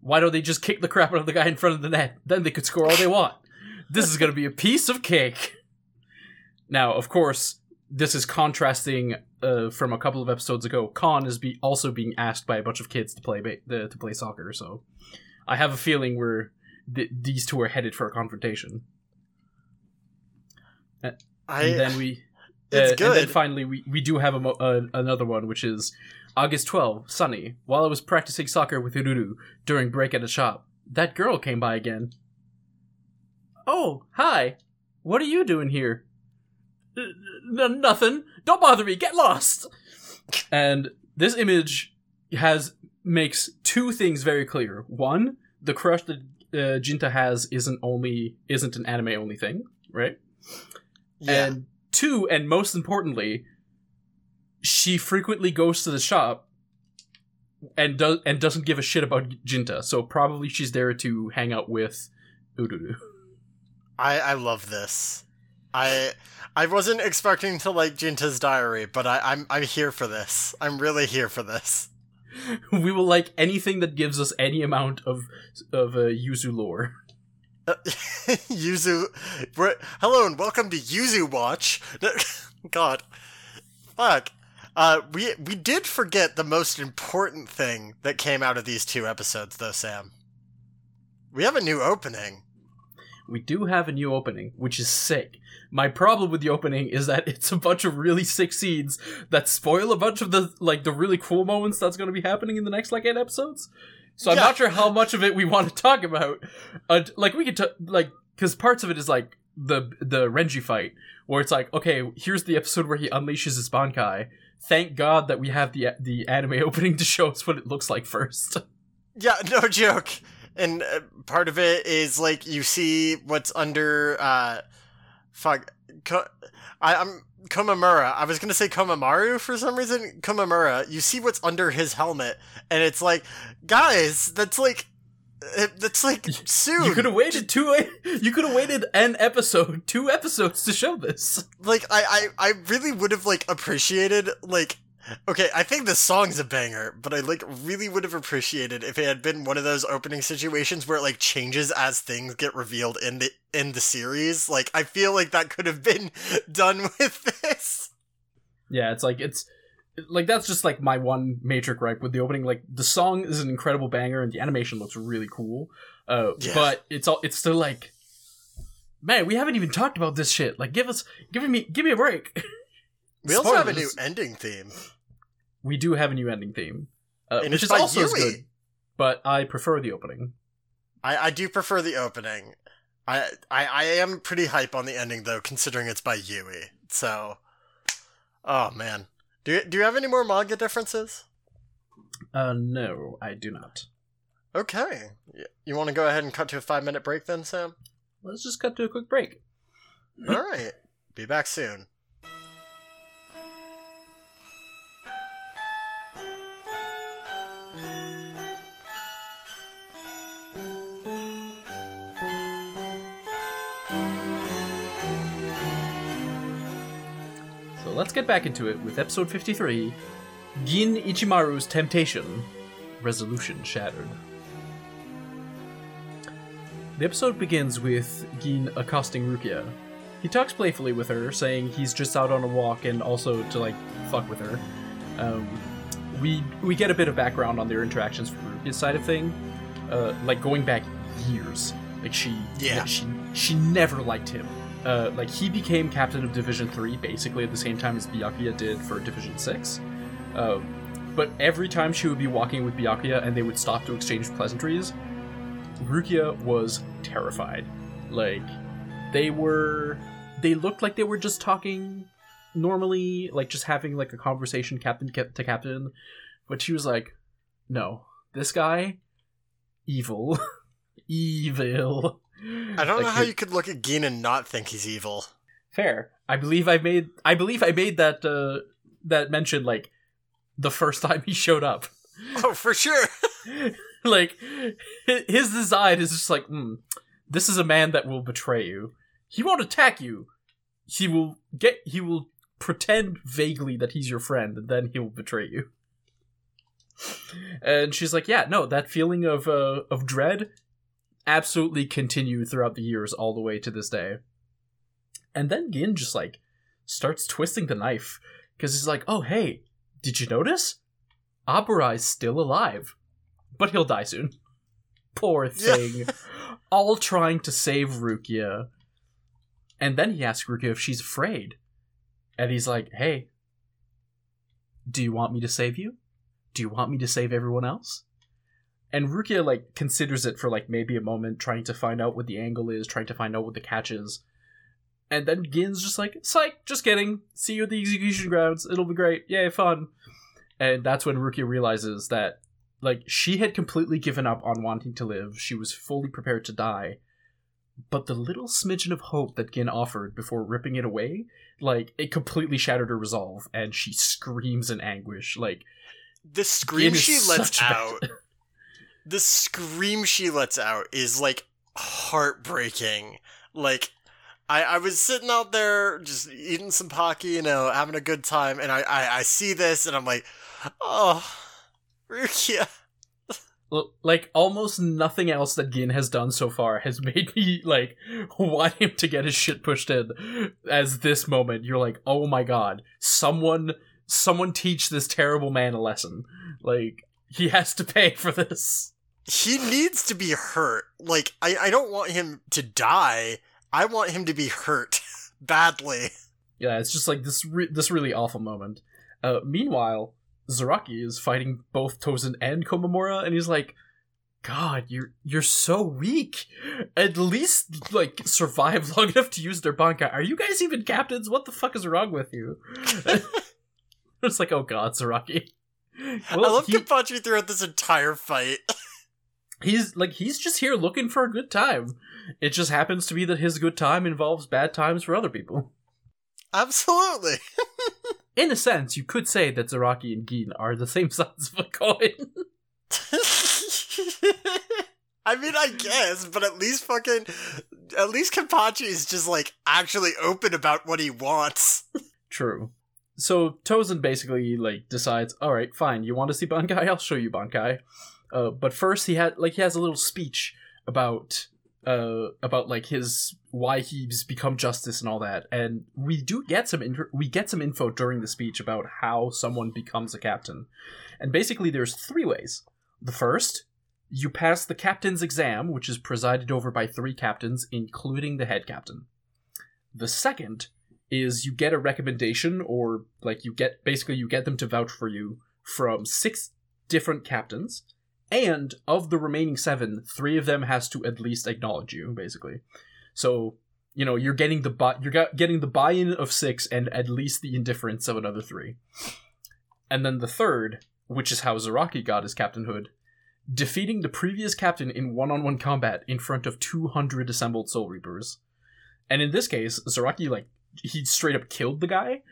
Why don't they just kick the crap out of the guy in front of the net? Then they could score all they want. This is going to be a piece of cake. Now, of course, this is contrasting uh, from a couple of episodes ago. Karin is be- also being asked by a bunch of kids to play ba- to play soccer. So, I have a feeling we're th- these two are headed for a confrontation. I and then we it's uh, And then finally, we, we do have a mo- uh, another one, which is August 12, sunny. While I was practicing soccer with Ururu during break at a shop, that girl came by again. Oh, hi. What are you doing here? "N- n- nothing. Don't bother me. Get lost. And this image has makes two things very clear. One, the crush that uh, Jinta has isn't only isn't an anime only thing, right? yeah. And two, and most importantly, she frequently goes to the shop and does and doesn't give a shit about Jinta. So probably she's there to hang out with Ururu. I I love this. I I wasn't expecting to like Jinta's diary, but I, I'm I'm here for this. I'm really here for this. we will like anything that gives us any amount of of uh, Yuzu lore. Uh, Yuzu, hello and welcome to Yuzu Watch. God, fuck. Uh, we we did forget the most important thing that came out of these two episodes, though, Sam. We have a new opening. We do have a new opening, which is sick. My problem with the opening is that it's a bunch of really sick scenes that spoil a bunch of the like the really cool moments that's going to be happening in the next like eight episodes. So I'm Yeah. not sure how much of it we want to talk about. Uh, like we could t- like because parts of it is like the the Renji fight where it's like okay here's the episode where he unleashes his Bankai. Thank God that we have the the anime opening to show us what it looks like first. Yeah, no joke. And uh, part of it is like you see what's under uh fuck Ko- I, I'm Komamura. I was gonna say Komamaru for some reason. Komamura. You see what's under his helmet, and it's like, guys, that's like, uh, that's like soon. You could have waited two. You could have waited an episode, two episodes to show this. like I, I I really would have like appreciated like okay I think the song's a banger but I like really would have appreciated if it had been one of those opening situations where it like changes as things get revealed in the in the series like I feel like that could have been done with this Yeah, it's like it's like that's just like my one major gripe with the opening. Like the song is an incredible banger and the animation looks really cool. Uh, Yeah. but it's all it's still like, man, we haven't even talked about this shit. Like, give us, give me, give me a break. we also have a new ending theme we do have a new ending theme, uh, which is also as Yui. good. But I prefer the opening. I I do prefer the opening I I I am pretty hype on the ending though considering it's by Yui so oh man do you, do you have any more manga differences Uh, no, I do not. Okay. You want to go ahead and cut to a five minute break then, Sam? Let's just cut to a quick break. All right. Be back soon. Let's get back into it with episode 53 Gin Ichimaru's Temptation Resolution Shattered. The episode begins with Gin accosting Rukia. He talks playfully with her, saying he's just out on a walk and also to like fuck with her. Um, we we get a bit of background on their interactions from Rukia's side of thing, uh, like going back years. Like she, Yeah. she she never liked him. Uh, like he became captain of Division Three basically at the same time as Byakuya did for Division Six. Um, but every time she would be walking with Byakuya and they would stop to exchange pleasantries, Rukia was terrified. Like they were, they looked like they were just talking normally, like just having like a conversation, captain to captain. But she was like, "No, this guy, evil, evil." I don't Like, know how he- you could look at Gin and not think he's evil. Fair. I believe I made. I believe I made that uh, that mention like the first time he showed up. Oh, for sure. like his design is just like, mm, this is a man that will betray you. He won't attack you, he will get he will pretend vaguely that he's your friend and then he will betray you. And she's like, "Yeah, no, that feeling of uh, of dread absolutely continue throughout the years all the way to this day." And then Gin just like starts twisting the knife because he's like, "Oh, hey, did you notice? Abarai's still alive, but he'll die soon. Poor thing. All trying to save Rukia. And then he asks Rukia if she's afraid. And he's like, hey, do you want me to save you? Do you want me to save everyone else? And Rukia, like, considers it for, like, maybe a moment, trying to find out what the angle is, trying to find out what the catch is. And then Gin's just like, psych, just kidding. See you at the execution grounds. It'll be great. Yay, fun. And that's when Rukia realizes that, like, she had completely given up on wanting to live. She was fully prepared to die. But the little smidgen of hope that Gin offered before ripping it away, like, it completely shattered her resolve, and she screams in anguish. Like, The scream she lets out. the scream she lets out is like heartbreaking. Like I, I was sitting out there just eating some pocky, you know, having a good time, and I, I, I see this and I'm like, oh, Rukia. Like almost nothing else that Gin has done so far has made me like want him to get his shit pushed in as this moment you're like oh my god someone someone teach this terrible man a lesson like he has to pay for this He needs to be hurt. Like I, I don't want him to die. I want him to be hurt badly. yeah it's just like this re- this really awful moment uh meanwhile Zaraki is fighting both Tozen and Komamura and he's like God, you're you're so weak. At least like survive long enough to use their bankai. Are you guys even captains? What the fuck is wrong with you? it's like, oh god, Zaraki. I love he- Kenpachi throughout this entire fight. He's like he's just here looking for a good time. It just happens to be that his good time involves bad times for other people. Absolutely. In a sense, you could say that Zaraki and Gin are the same sides of a coin. I mean, I guess, but at least fucking, at least Kenpachi is just like actually open about what he wants. True. So Tozen basically like decides, all right, fine, you want to see Bankai? I'll show you Bankai. Uh, but first, he had like he has a little speech about uh about like his why he's become justice and all that, and we do get some inter- we get some info during the speech about how someone becomes a captain, and basically there's three ways. The first, you pass the captain's exam, which is presided over by three captains, including the head captain. The second is you get a recommendation or like you get basically you get them to vouch for you from six different captains and of the remaining seven three of them has to at least acknowledge you basically so you know you're getting the buy you're getting the buy-in of six and at least the indifference of another three and then the third which is how Zaraki got his captainhood defeating the previous captain in one-on-one combat in front of 200 assembled soul reapers and in this case Zaraki like he straight up killed the guy.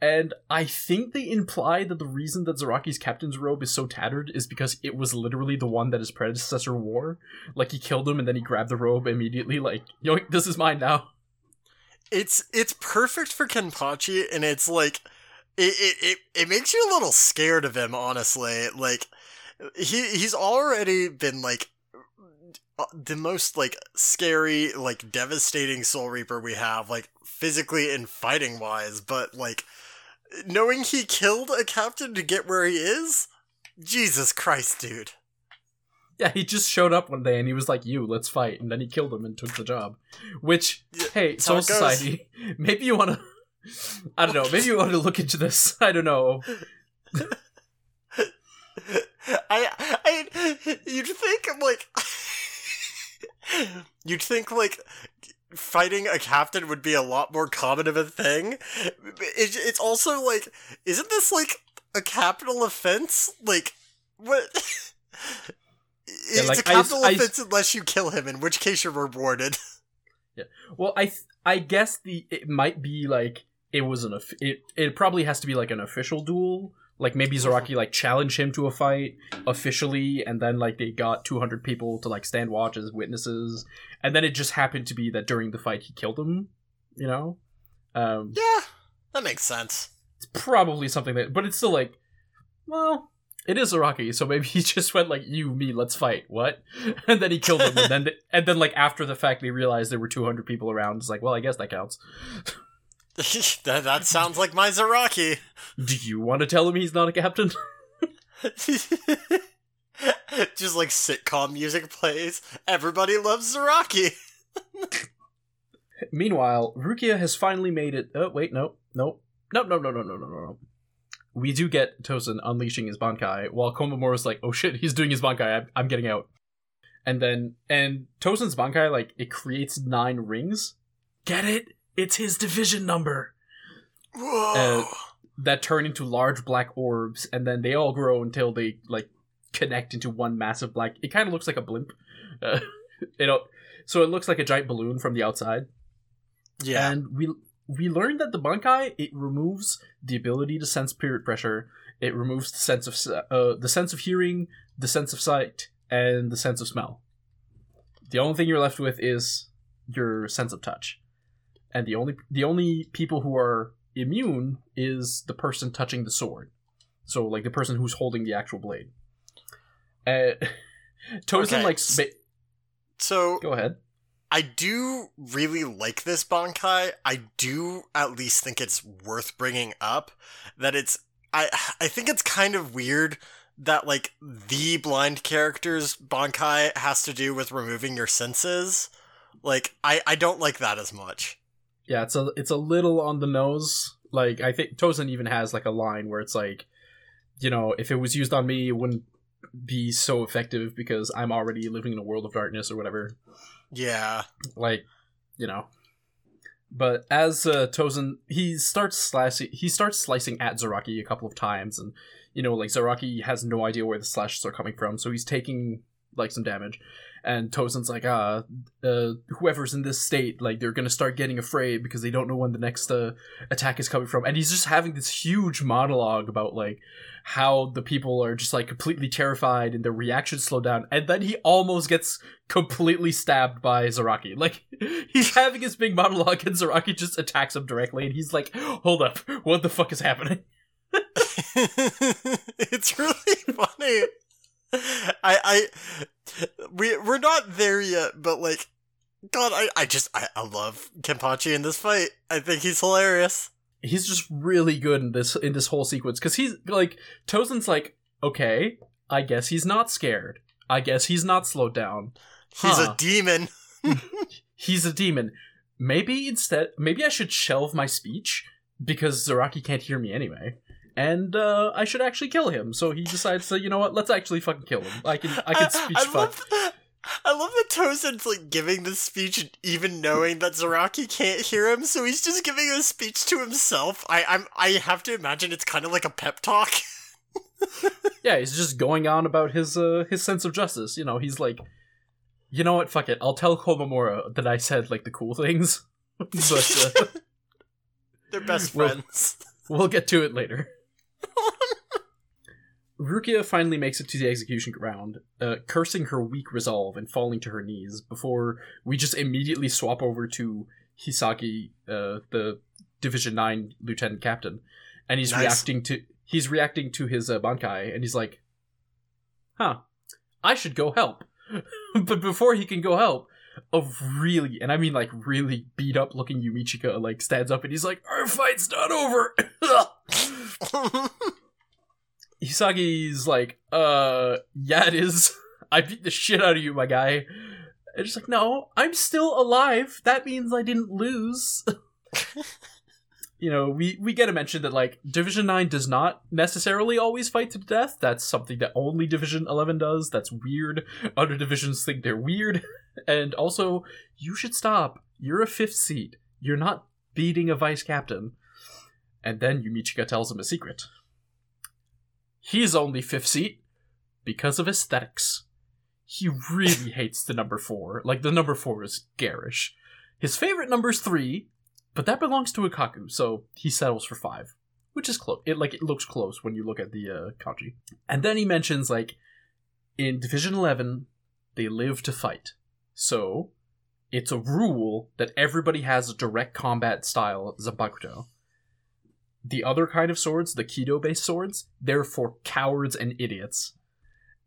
And I think they imply that the reason that Zaraki's captain's robe is so tattered is because it was literally the one that his predecessor wore. Like he killed him and then he grabbed the robe immediately, like, yo, this is mine now. It's it's perfect for Kenpachi, and it's like, it it it, it makes you a little scared of him, honestly. Like, he he's already been like uh, the most like scary, like devastating Soul Reaper we have, like physically and fighting wise, but like knowing he killed a captain to get where he is, Jesus Christ, dude. Yeah, he just showed up one day and he was like, you, let's fight. And then he killed him and took the job. Which, Yeah, hey, Soul. Society, maybe you want to. I don't know. Maybe you want to look into this. I don't know. I, I, you'd think like, you'd think like fighting a captain would be a lot more common of a thing. It, it's also like, isn't this like a capital offense? Like, what? it's like, a capital I- I- offense unless you kill him, in which case you're rewarded. Yeah. Well, I th- I guess the it might be like it was an it it probably has to be like an official duel. Like maybe Zaraki like challenged him to a fight officially, and then like they got two hundred people to like stand watch as witnesses, and then it just happened to be that during the fight he killed him. You know, Um, Yeah, that makes sense. it's probably something that, but it's still like, well, it is Zaraki, so maybe he just went like, "You, me, let's fight." What? And then he killed him, and then and then like after the fact, they realized there were two hundred people around. It's like, well, I guess that counts. that that sounds like my Zaraki. Do you want to tell him he's not a captain? Just like sitcom music plays. Everybody loves Zaraki. Meanwhile, Rukia has finally made it. Oh wait, no, no, no, no, no, no, no, no, no. We do get Tozen unleashing his Bankai, while Komamura's like, "Oh shit, he's doing his Bankai. I'm, I'm getting out." And then, and Tozen's Bankai like it creates nine rings. Get it? It's his division number Whoa. Uh, that turn into large black orbs, and then they all grow until they like connect into one massive black. It kind of looks like a blimp. Uh, you know, so it looks like a giant balloon from the outside. yeah. And we we learned that the Bankai it removes the ability to sense period pressure. It removes the sense of uh, the sense of hearing, the sense of sight, and the sense of smell. The only thing you're left with is your sense of touch, and the only the only people who are immune is the person touching the sword. So like the person who's holding the actual blade. Uh, Tozen Okay, like s- spa- so go ahead. I do really like this Bankai. I do at least think it's worth bringing up that it's I I think it's kind of weird that like the blind character's Bankai has to do with removing your senses. Like I I don't like that as much. Yeah, it's a it's a little on the nose. Like I think Tozen even has like a line where it's like, you know, if it was used on me, it wouldn't be so effective because I'm already living in a world of darkness or whatever. Yeah. Like, you know. But as uh, Tozen, he starts slicing. He starts slicing at Zaraki a couple of times, and you know, like Zaraki has no idea where the slashes are coming from, so he's taking like some damage. And Tozen's like, ah, uh, whoever's in this state, like they're gonna start getting afraid because they don't know when the next uh, attack is coming from. And he's just having this huge monologue about like how the people are just like completely terrified and their reactions slow down. And then he almost gets completely stabbed by Zaraki. Like he's having his big monologue and Zaraki just attacks him directly, and he's like, "Hold up, what the fuck is happening?" it's really funny. I I we we're not there yet, but like God, I, I just I, I love Kenpachi in this fight. I think he's hilarious. He's just really good in this in this whole sequence because he's like Tozen's like, okay, I guess he's not scared. I guess he's not slowed down. He's a demon. He's a demon. Maybe instead, maybe I should shelve my speech because Zaraki can't hear me anyway. And uh, I should actually kill him. So he decides to, you know what? Let's actually fucking kill him. I can, I can speech I, fuck. love I love that Tozen's like giving this speech and even knowing that Zaraki can't hear him, so he's just giving a speech to himself. I I'm I have to imagine it's kind of like a pep talk. Yeah, he's just going on about his uh, his sense of justice. You know, he's like, you know what? Fuck it. I'll tell Komamura that I said like the cool things, but uh, They're best Well- friends. we'll get to it later. Rukia finally makes it to the execution ground, uh, cursing her weak resolve and falling to her knees before we just immediately swap over to Hisagi, uh, the Division 9 Lieutenant Captain. And he's Nice. reacting to he's reacting to his uh, Bankai, and he's like, huh, I should go help. but before he can go help, a really, and I mean like really beat up looking Yumichika like stands up and he's like, our fight's not over. Hisagi's like, uh, yeah, it is. I beat the shit out of you, my guy. And she's like, no, I'm still alive. That means I didn't lose. you know, we, we get a mention that, like, Division 9 does not necessarily always fight to death. That's something that only Division 11 does. That's weird. Other divisions think they're weird. And also, you should stop. You're a fifth seat. You're not beating a vice captain. And then Yumichika tells him a secret. He's only fifth seat because of aesthetics. He really hates the number four. Like, the number four is garish. His favorite number is three, but that belongs to Ikkaku, so he settles for five. Which is close. It like it looks close when you look at the uh, kanji. And then he mentions like in Division Eleven, they live to fight. So it's a rule that everybody has a direct combat style Zanpakuto. The other kind of swords, the Kido based swords, they're for cowards and idiots.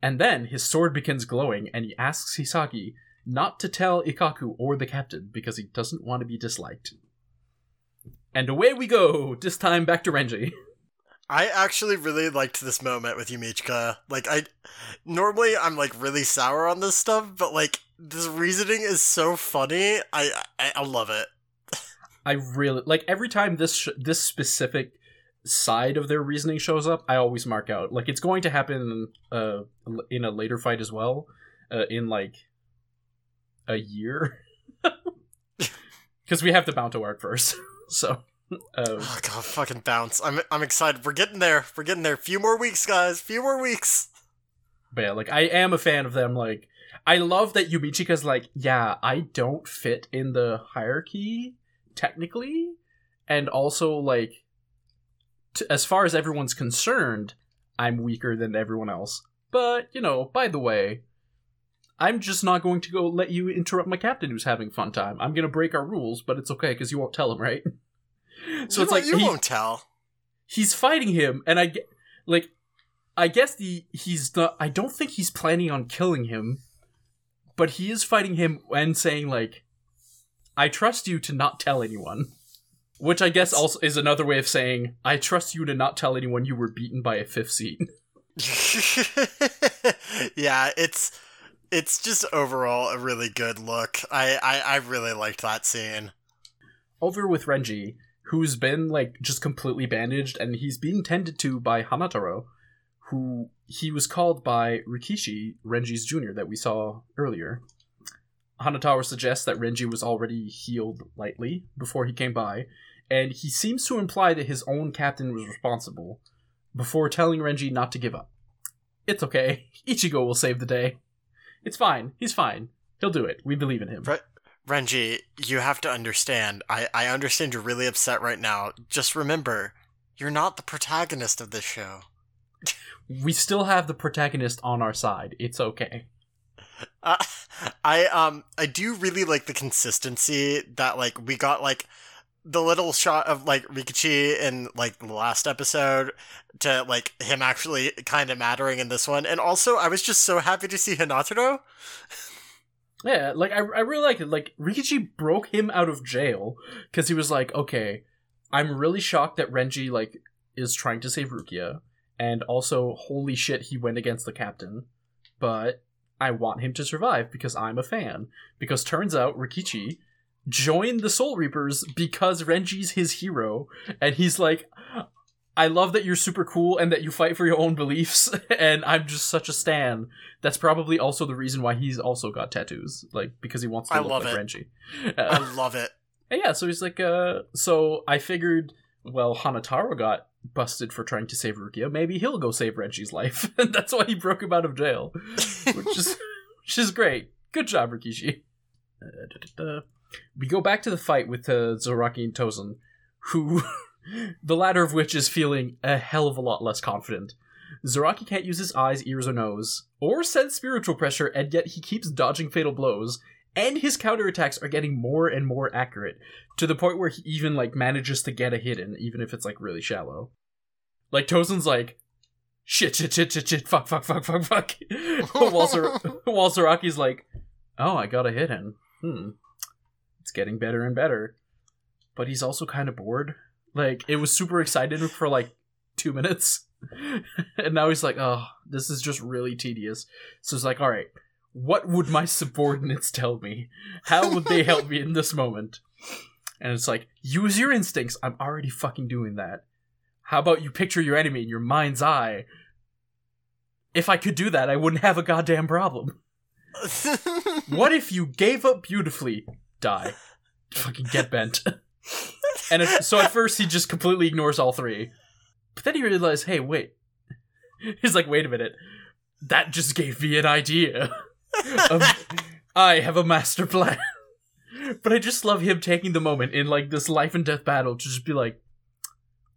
And then his sword begins glowing, and he asks Hisagi not to tell Ikkaku or the captain because he doesn't want to be disliked. And away we go, this time back to Renji. I actually really liked this moment with Yumichika. Like I normally I'm like really sour on this stuff, but like this reasoning is so funny. I I, I love it. I really like every time this sh- this specific side of their reasoning shows up, I always mark out. Like it's going to happen uh in a later fight as well, uh, in like a year. Cuz we have the Bounto arc first. so uh, Oh god, fucking Bounts. I'm I'm excited. We're getting there. We're getting there. Few more weeks, guys. Few more weeks. But yeah, like I am a fan of them. Like I love that Yumichika's like, yeah, I don't fit in the hierarchy technically, and also like, t- as far as everyone's concerned, I'm weaker than everyone else. But you know, by the way, I'm just not going to go let you interrupt my captain who's having fun time. I'm gonna break our rules, but it's okay because you won't tell him, right? So You it's like you he- won't tell. he's fighting him and i get like i guess the he's not i don't think he's planning on killing him but he is fighting him and saying like i trust you to not tell anyone which i guess also is another way of saying i trust you to not tell anyone you were beaten by a fifth seat yeah, it's it's just overall a really good look. I, I I really liked that scene. over with renji who's been like just completely bandaged and he's being tended to by hanataro who he was called by rikichi renji's junior that we saw earlier hanataro suggests that renji was already healed lightly before he came by and he seems to imply that his own captain was responsible before telling renji not to give up it's okay ichigo will save the day it's fine he's fine he'll do it we believe in him Right. Renji, you have to understand. I, I understand you're really upset right now. Just remember, you're not the protagonist of this show. we still have the protagonist on our side. It's okay. Uh, I um I do really like the consistency that like we got like the little shot of like Rikichi in like the last episode to like him actually kind of mattering in this one, and also I was just so happy to see Hanataro. Yeah, like I, I really like it. Like Rikichi broke him out of jail because he was like, okay, I'm really shocked that Renji like is trying to save Rukia, and also holy shit, he went against the captain, but I want him to survive because I'm a fan. Because turns out Rikichi joined the Soul Reapers because Renji's his hero, and he's like. I love that you're super cool and that you fight for your own beliefs, and I'm just such a stan. That's probably also the reason why he's also got tattoos, like because he wants to I look love like it. Renji. I love it. yeah, so he's like, uh, so I figured, well, Hanataro got busted for trying to save Rukia. Maybe he'll go save Renji's life, and that's why he broke him out of jail, which is which is great. Good job, Rikichi. Uh, da, da, da. We go back to the fight with uh, Zaraki and Tozen, who, the latter of which is feeling a hell of a lot less confident. Zaraki can't use his eyes, ears, or nose, or sense spiritual pressure, and yet he keeps dodging fatal blows, and his counterattacks are getting more and more accurate, to the point where he even, like, manages to get a hit in, even if it's, like, really shallow. Like, Tozen's like, shit, shit, shit, shit, shit, fuck, fuck, fuck, fuck, fuck. while, Zor- like, oh, I got a hit in. Hmm. It's getting better and better. But he's also kind of bored. Like, it was super excited for like two minutes. and now he's like, oh, this is just really tedious. So he's like, all right, what would my subordinates tell me? How would they help me in this moment? And it's like, use your instincts. I'm already fucking doing that. How about you picture your enemy in your mind's eye? If I could do that, I wouldn't have a goddamn problem. What if you gave up beautifully? Die. Fucking get bent. and if, so at first he just completely ignores all three. But then he realizes, hey, wait. He's like, wait a minute. That just gave me an idea. Um, I have a master plan. but I just love him taking the moment in like this life and death battle to just be like,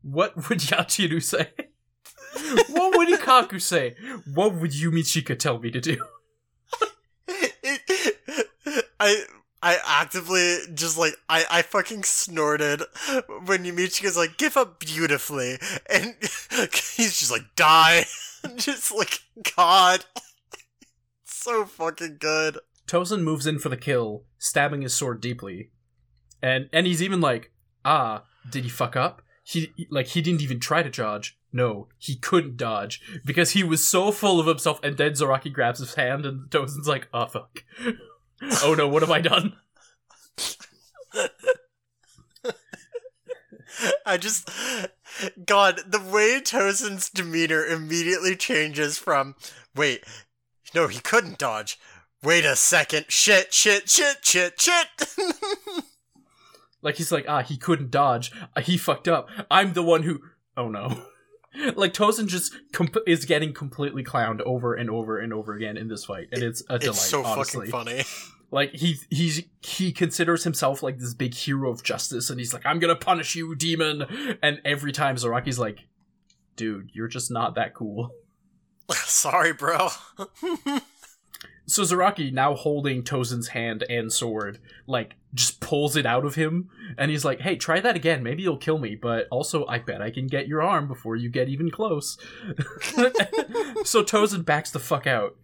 what would Yachiru say? what would Ikkaku say? What would Yumichika tell me to do? I I actively just like I I fucking snorted when Yumichika's like give up beautifully, and he's just like die, just like God, so fucking good. Tozen moves in for the kill, stabbing his sword deeply, and and he's even like, ah, did he fuck up? He like he didn't even try to dodge. No, he couldn't dodge because he was so full of himself. And then Zaraki grabs his hand, and Tozen's like, oh fuck, oh no, what have I done? I just, God, the way Tozen's demeanor immediately changes from, wait, no, he couldn't dodge. Wait a second, shit, shit, shit, shit, shit. Like he's like, ah, he couldn't dodge. Uh, he fucked up. I'm the one who. Oh no. like Tozen just comp- is getting completely clowned over and over and over again in this fight, and it's a delight. it's so honestly. fucking funny. Like he he's he considers himself like this big hero of justice, and he's like, "I'm gonna punish you, demon." And every time Zaraki's like, "Dude, you're just not that cool." Sorry, bro. So Zaraki, now holding Tozen's hand and sword, like just pulls it out of him, and he's like, "Hey, try that again. Maybe you'll kill me, but also I bet I can get your arm before you get even close." so Tozen backs the fuck out,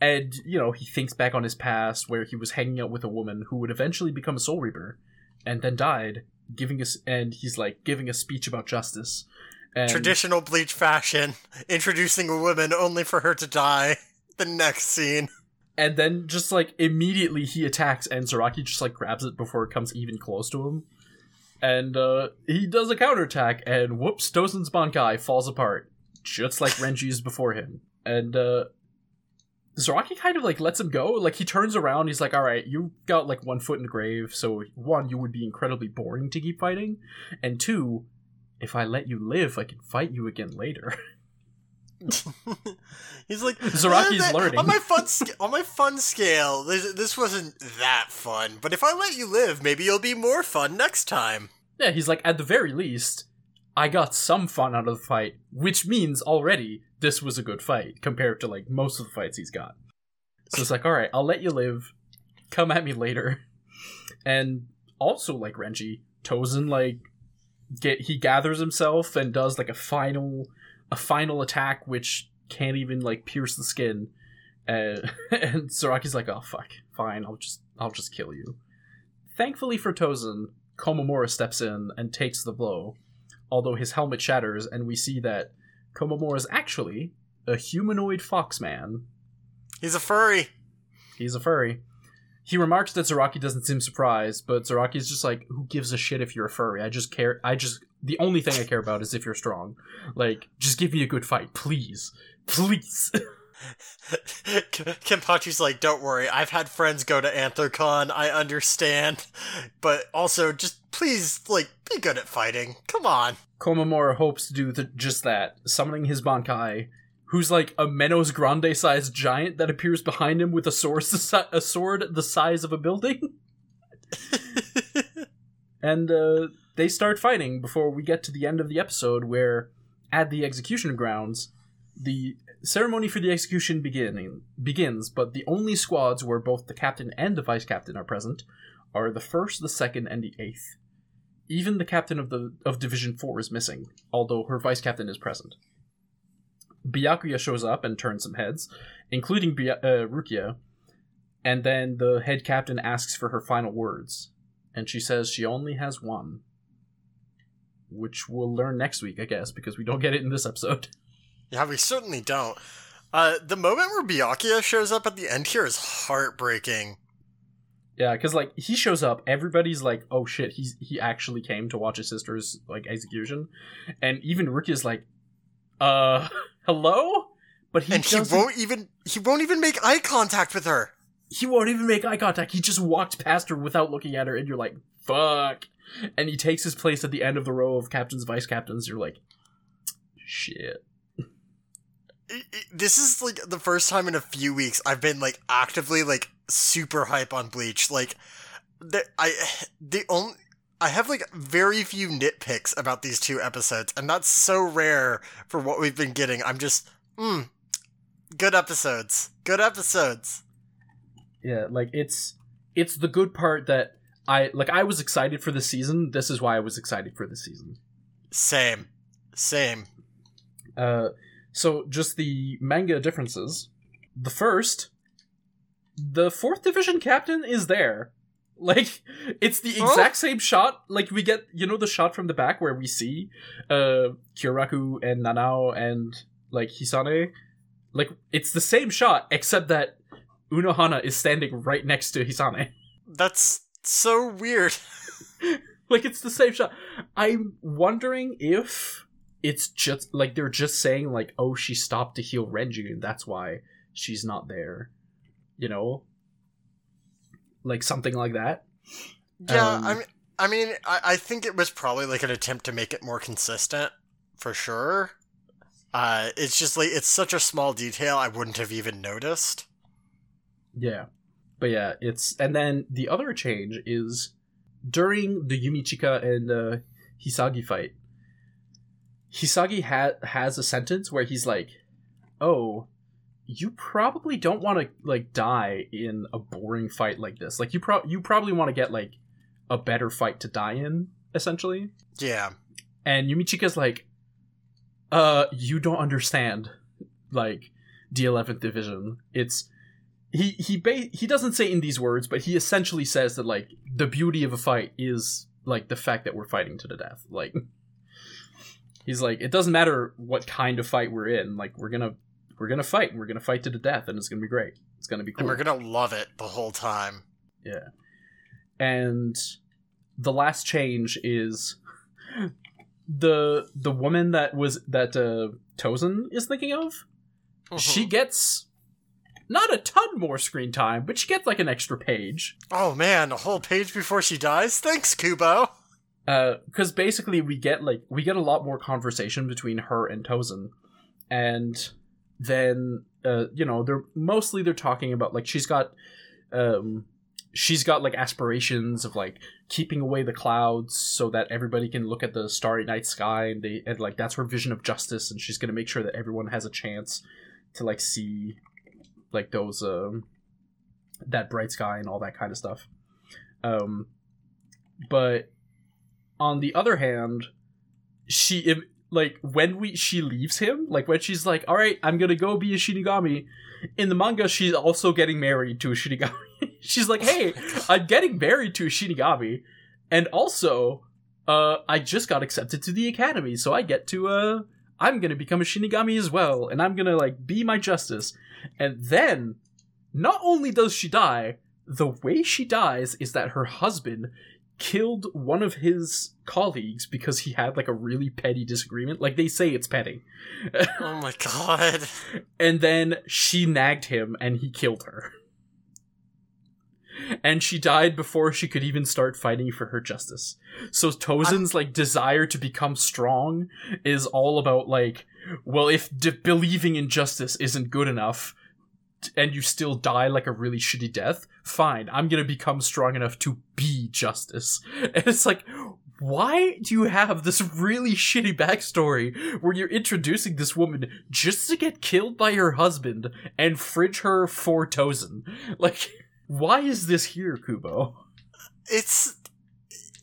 and you know he thinks back on his past where he was hanging out with a woman who would eventually become a Soul Reaper, and then died, giving us, and he's like giving a speech about justice. And Traditional Bleach fashion, introducing a woman only for her to die. The next scene. and then just like immediately he attacks and Zaraki just like grabs it before it comes even close to him. And uh he does a counterattack and whoops, Tozen's Bankai falls apart. Just like Renji's before him. And uh Zaraki kind of like lets him go. Like he turns around, he's like, Alright, you got like one foot in the grave, so one, you would be incredibly boring to keep fighting. And two, if I let you live, I can fight you again later. He's like Zaraki's "Eh, learning." on my fun sc- on my fun scale. This, this wasn't that fun, but if I let you live, maybe you'll be more fun next time. Yeah, he's like, at the very least, I got some fun out of the fight, which means already this was a good fight compared to like most of the fights he's got. So it's like, all right, I'll let you live. Come at me later. And also, like Renji, Tozen like get he gathers himself and does like a final a final attack which can't even like pierce the skin. Uh, and Zaraki's like, oh fuck, fine, I'll just I'll just kill you. Thankfully for Tozen, Komamura steps in and takes the blow, although his helmet shatters, and we see that Komamura is actually a humanoid foxman. He's a furry. He's a furry. He remarks that Zaraki doesn't seem surprised, but Zaraki's just like, "Who gives a shit if you're a furry? I just care. I just the only thing I care about is if you're strong. Like, just give me a good fight, please, please." Kenpachi's like, don't worry, I've had friends go to Anthrocon, I understand. But also, just please, like, be good at fighting. Come on. Komamura hopes to do the, just that, summoning his Bankai, who's like a Menos Grande sized giant that appears behind him with a sword, a sword the size of a building. and uh, they start fighting before we get to the end of the episode, where at the execution grounds, the ceremony for the execution beginning begins. But the only squads where both the captain and the vice captain are present are the first, the second, and the eighth. Even the captain of the of Division Four is missing, although her vice captain is present. Byakuya shows up and turns some heads, including uh, Rukia, and then the head captain asks for her final words, and she says she only has one, which we'll learn next week, I guess, because we don't get it in this episode. Yeah, we certainly don't. Uh, the moment where Byakuya shows up at the end here is heartbreaking. Yeah, because like he shows up, everybody's like, "Oh shit, he's he actually came to watch his sister's like execution," and even Rukia's like, "Uh, hello," but he and he won't even he won't even make eye contact with her. he won't even make eye contact. He just walked past her without looking at her, and you're like, "Fuck!" And he takes his place at the end of the row of captains, vice captains. You're like, "Shit." This is like the first time in a few weeks I've been like actively like super hype on Bleach. Like, the, I the only I have like very few nitpicks about these two episodes, and that's so rare for what we've been getting. I'm just, mm, good episodes, good episodes. Yeah, like it's it's the good part that I like. I was excited for the season. This is why I was excited for the season. Same. Same. Uh, so just the manga differences. The first, the fourth division captain is there. Like it's the Huh? exact same shot. Like we get, you know, the shot from the back where we see uh Kyoraku and Nanao and like Isane. Like it's the same shot except that Unohana is standing right next to Isane. That's so weird. like it's the same shot. I'm wondering if it's just like they're just saying like, oh, she stopped to heal Renji, and that's why she's not there. You know, like something like that. Yeah, Um, I mean, I mean, I, I think it was probably like an attempt to make it more consistent, for sure. Uh, it's just like it's such a small detail I wouldn't have even noticed. Yeah, but yeah, it's and then the other change is during the Yumichika and uh, Hisagi fight. Hisagi ha- has a sentence where he's like, "Oh, you probably don't want to like die in a boring fight like this. Like you pro you probably want to get like a better fight to die in, essentially." Yeah, And Yumichika's like, uh, you don't understand, like, the 11th division. It's, he, he, ba- he doesn't say in these words, but he essentially says that, like, the beauty of a fight is, like, the fact that we're fighting to the death. Like, he's like, it doesn't matter what kind of fight we're in, like, we're gonna, we're gonna fight, and we're gonna fight to the death, and it's gonna be great. It's gonna be cool. and we're gonna love it the whole time. Yeah. And the last change is the the woman that was that uh Tozen is thinking of. She gets not a ton more screen time, but she gets like an extra page. Oh man, a whole page before she dies. Thanks, Kubo. Uh because basically we get like we get a lot more conversation between her and Tozen, and then uh, you know they're mostly they're talking about like she's got um she's got like aspirations of like keeping away the clouds so that everybody can look at the starry night sky and they and like that's her vision of justice and she's gonna make sure that everyone has a chance to like see like those um that bright sky and all that kind of stuff. Um but on the other hand she like when we she leaves him like when she's like all right i'm gonna go be a shinigami in the manga she's also getting married to a shinigami. She's like hey i'm getting married to a shinigami. And also uh i just got accepted to the academy so i get to uh i'm gonna become a shinigami as well and i'm gonna like be my justice. And then not only does she die the way she dies is that her husband killed one of his colleagues because he had like a really petty disagreement. Like they say it's petty. Oh my god. And then she nagged him and he killed her. And she died before she could even start fighting for her justice. So Tozen's like desire to become strong is all about like, well, if d- believing in justice isn't good enough, and you still die like a really shitty death, fine, I'm gonna become strong enough to be justice. And it's like, why do you have this really shitty backstory where you're introducing this woman just to get killed by her husband and fridge her for Tozen? Like, why is this here, Kubo? It's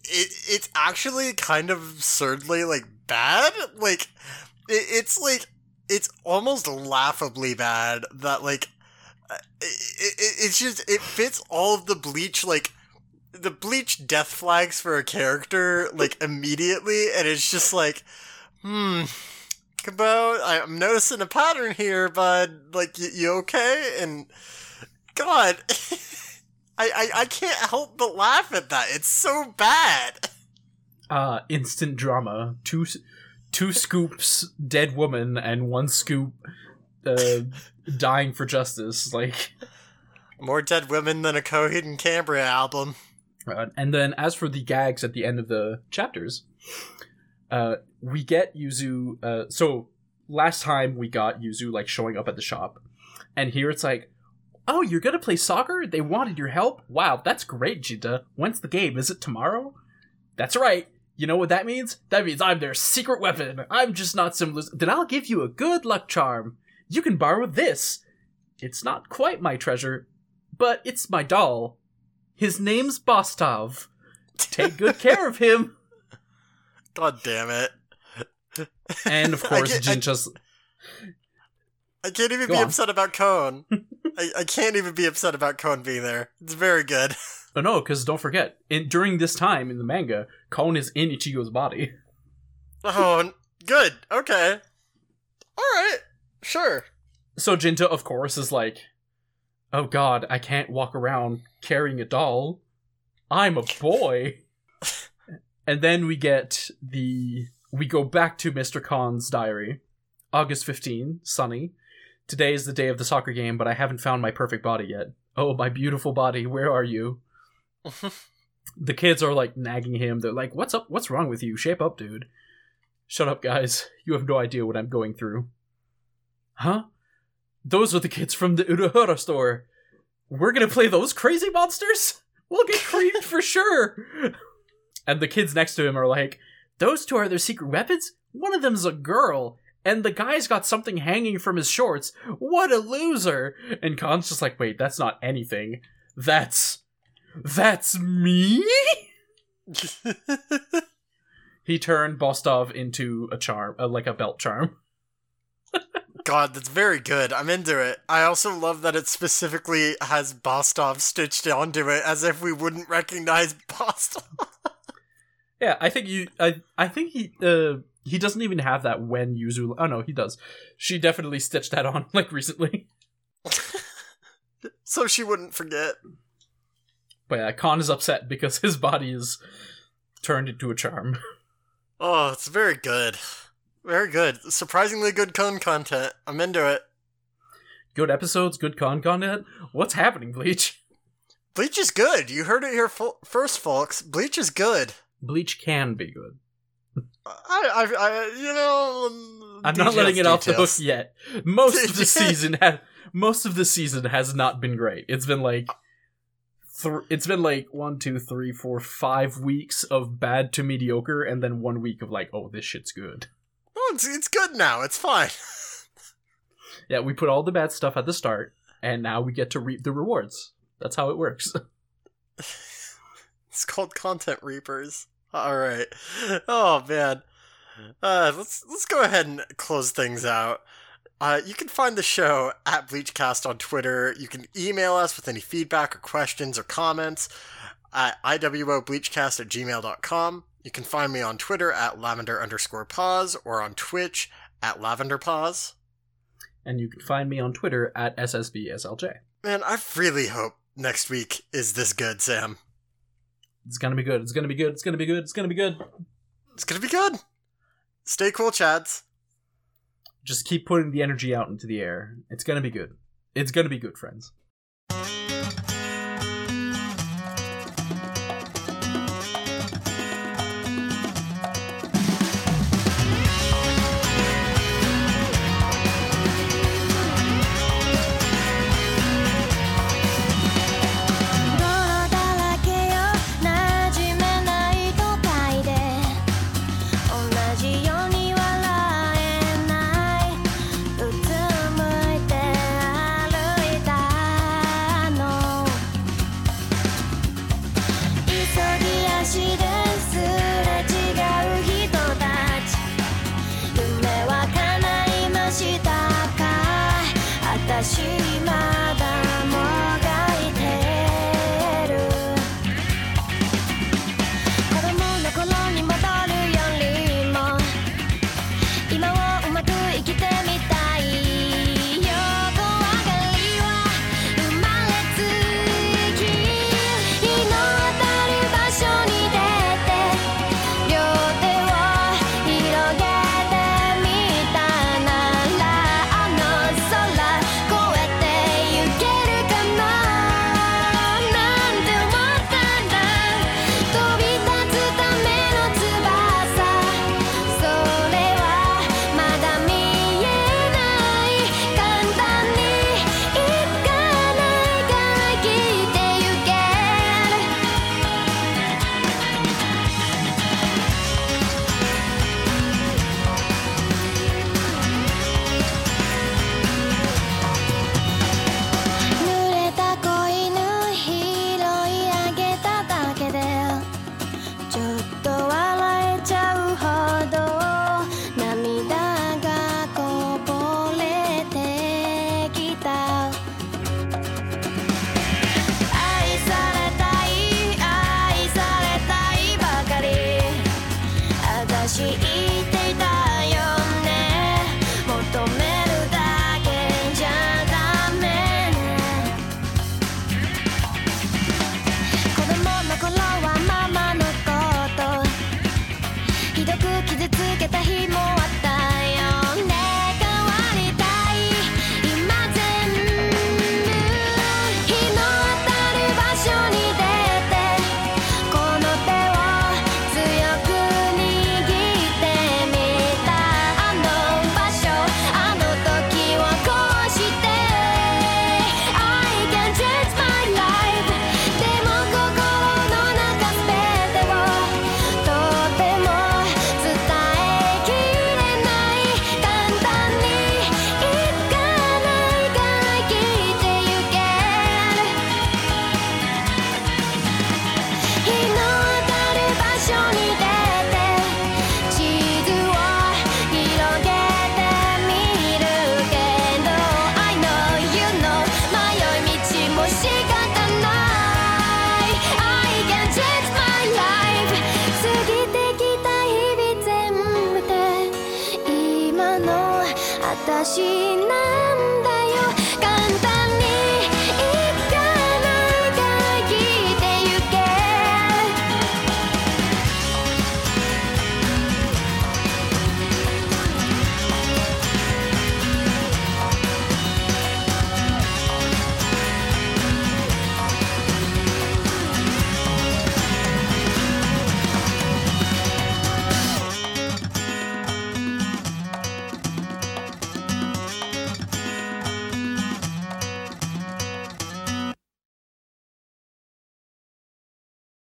it it's actually kind of absurdly like bad. Like it, it's like it's almost laughably bad that like it, it, it's just it fits all of the bleach like the bleach death flags for a character like immediately and it's just like hmm Kubo, I'm noticing a pattern here, bud. Like, y- you okay? And God, I, I I can't help but laugh at that. It's so bad. Uh, instant drama. Two, two scoops, dead woman, and one scoop, uh, dying for justice. Like, More dead women than a Coheed and Cambria album. Uh, and then as for the gags at the end of the chapters, uh, we get Yuzu. Uh, so last time we got Yuzu like showing up at the shop, and here it's like, oh, you're gonna play soccer? They wanted your help. Wow, that's great, Jinta. When's the game? Is it tomorrow? That's right. You know what that means? That means I'm their secret weapon. I'm just not some. Lis- then I'll give you a good luck charm. You can borrow this. It's not quite my treasure, but it's my doll His name's Bostov. Take good care of him. God damn it. And of course, get- I- I can't even Go be on. upset about Kon. I, I can't even be upset about Kon being there. It's very good. Oh no, because don't forget, in, during this time in the manga, Kon is in Ichigo's body. Oh, good. Okay. Alright. Sure. So Jinta, of course, is like, "Oh God, I can't walk around carrying a doll. I'm a boy." and then we get the we go back to Mr. Kon's diary, August 15, sunny. Today is the day of the soccer game, but I haven't found my perfect body yet. Oh, my beautiful body, where are you? the kids are like nagging him. They're like, "What's up? What's wrong with you? Shape up, dude." Shut up, guys. You have no idea what I'm going through. Huh? Those are the kids from the Urahara store. We're gonna play those crazy monsters? We'll get creamed for sure. And the kids next to him are like, those two are their secret weapons? One of them's a girl, and the guy's got something hanging from his shorts. What a loser! And Kon's just like, wait, that's not anything. That's. That's me? He turned Bostov into a charm, uh, like a belt charm. God, that's very good. I'm into it. I also love that it specifically has Bostov stitched onto it as if we wouldn't recognize Bostov. Yeah, I think you. I I think he. Uh, he doesn't even have that when Yuzu. Oh no, he does. She definitely stitched that on like recently. so she wouldn't forget. But yeah, Kon is upset because his body is turned into a charm. Oh, it's very good. Very good. Surprisingly good Kon content. I'm into it. Good episodes, good Kon content. What's happening, Bleach? Bleach is good. You heard it here fo- first, folks. Bleach is good. Bleach can be good. I, I, I you know, um, I'm not letting it details, off the hook yet. Most of the season ha- most of the season has not been great. It's been like th- it's been like one, two, three, four, five weeks of bad to mediocre, and then one week of like, oh, this shit's good. It's, it's good now. It's fine. Yeah, we put all the bad stuff at the start, and now we get to reap the rewards. That's how it works. It's called Content Reapers. All right. Oh man. Uh, let's let's go ahead and close things out. Uh, you can find the show at Bleachcast on Twitter. You can email us with any feedback or questions or comments at iwobleachcast at gmail.com. You can find me on Twitter at lavender underscore pause or on Twitch at lavender pause. and you can find me on Twitter at SSBSLJ. Man, I really hope next week is this good, Sam. It's gonna be good. It's gonna be good. It's gonna be good. It's gonna be good. It's gonna be good. Stay cool, Chads. Just keep putting the energy out into the air. It's gonna be good. It's gonna be good, friends.「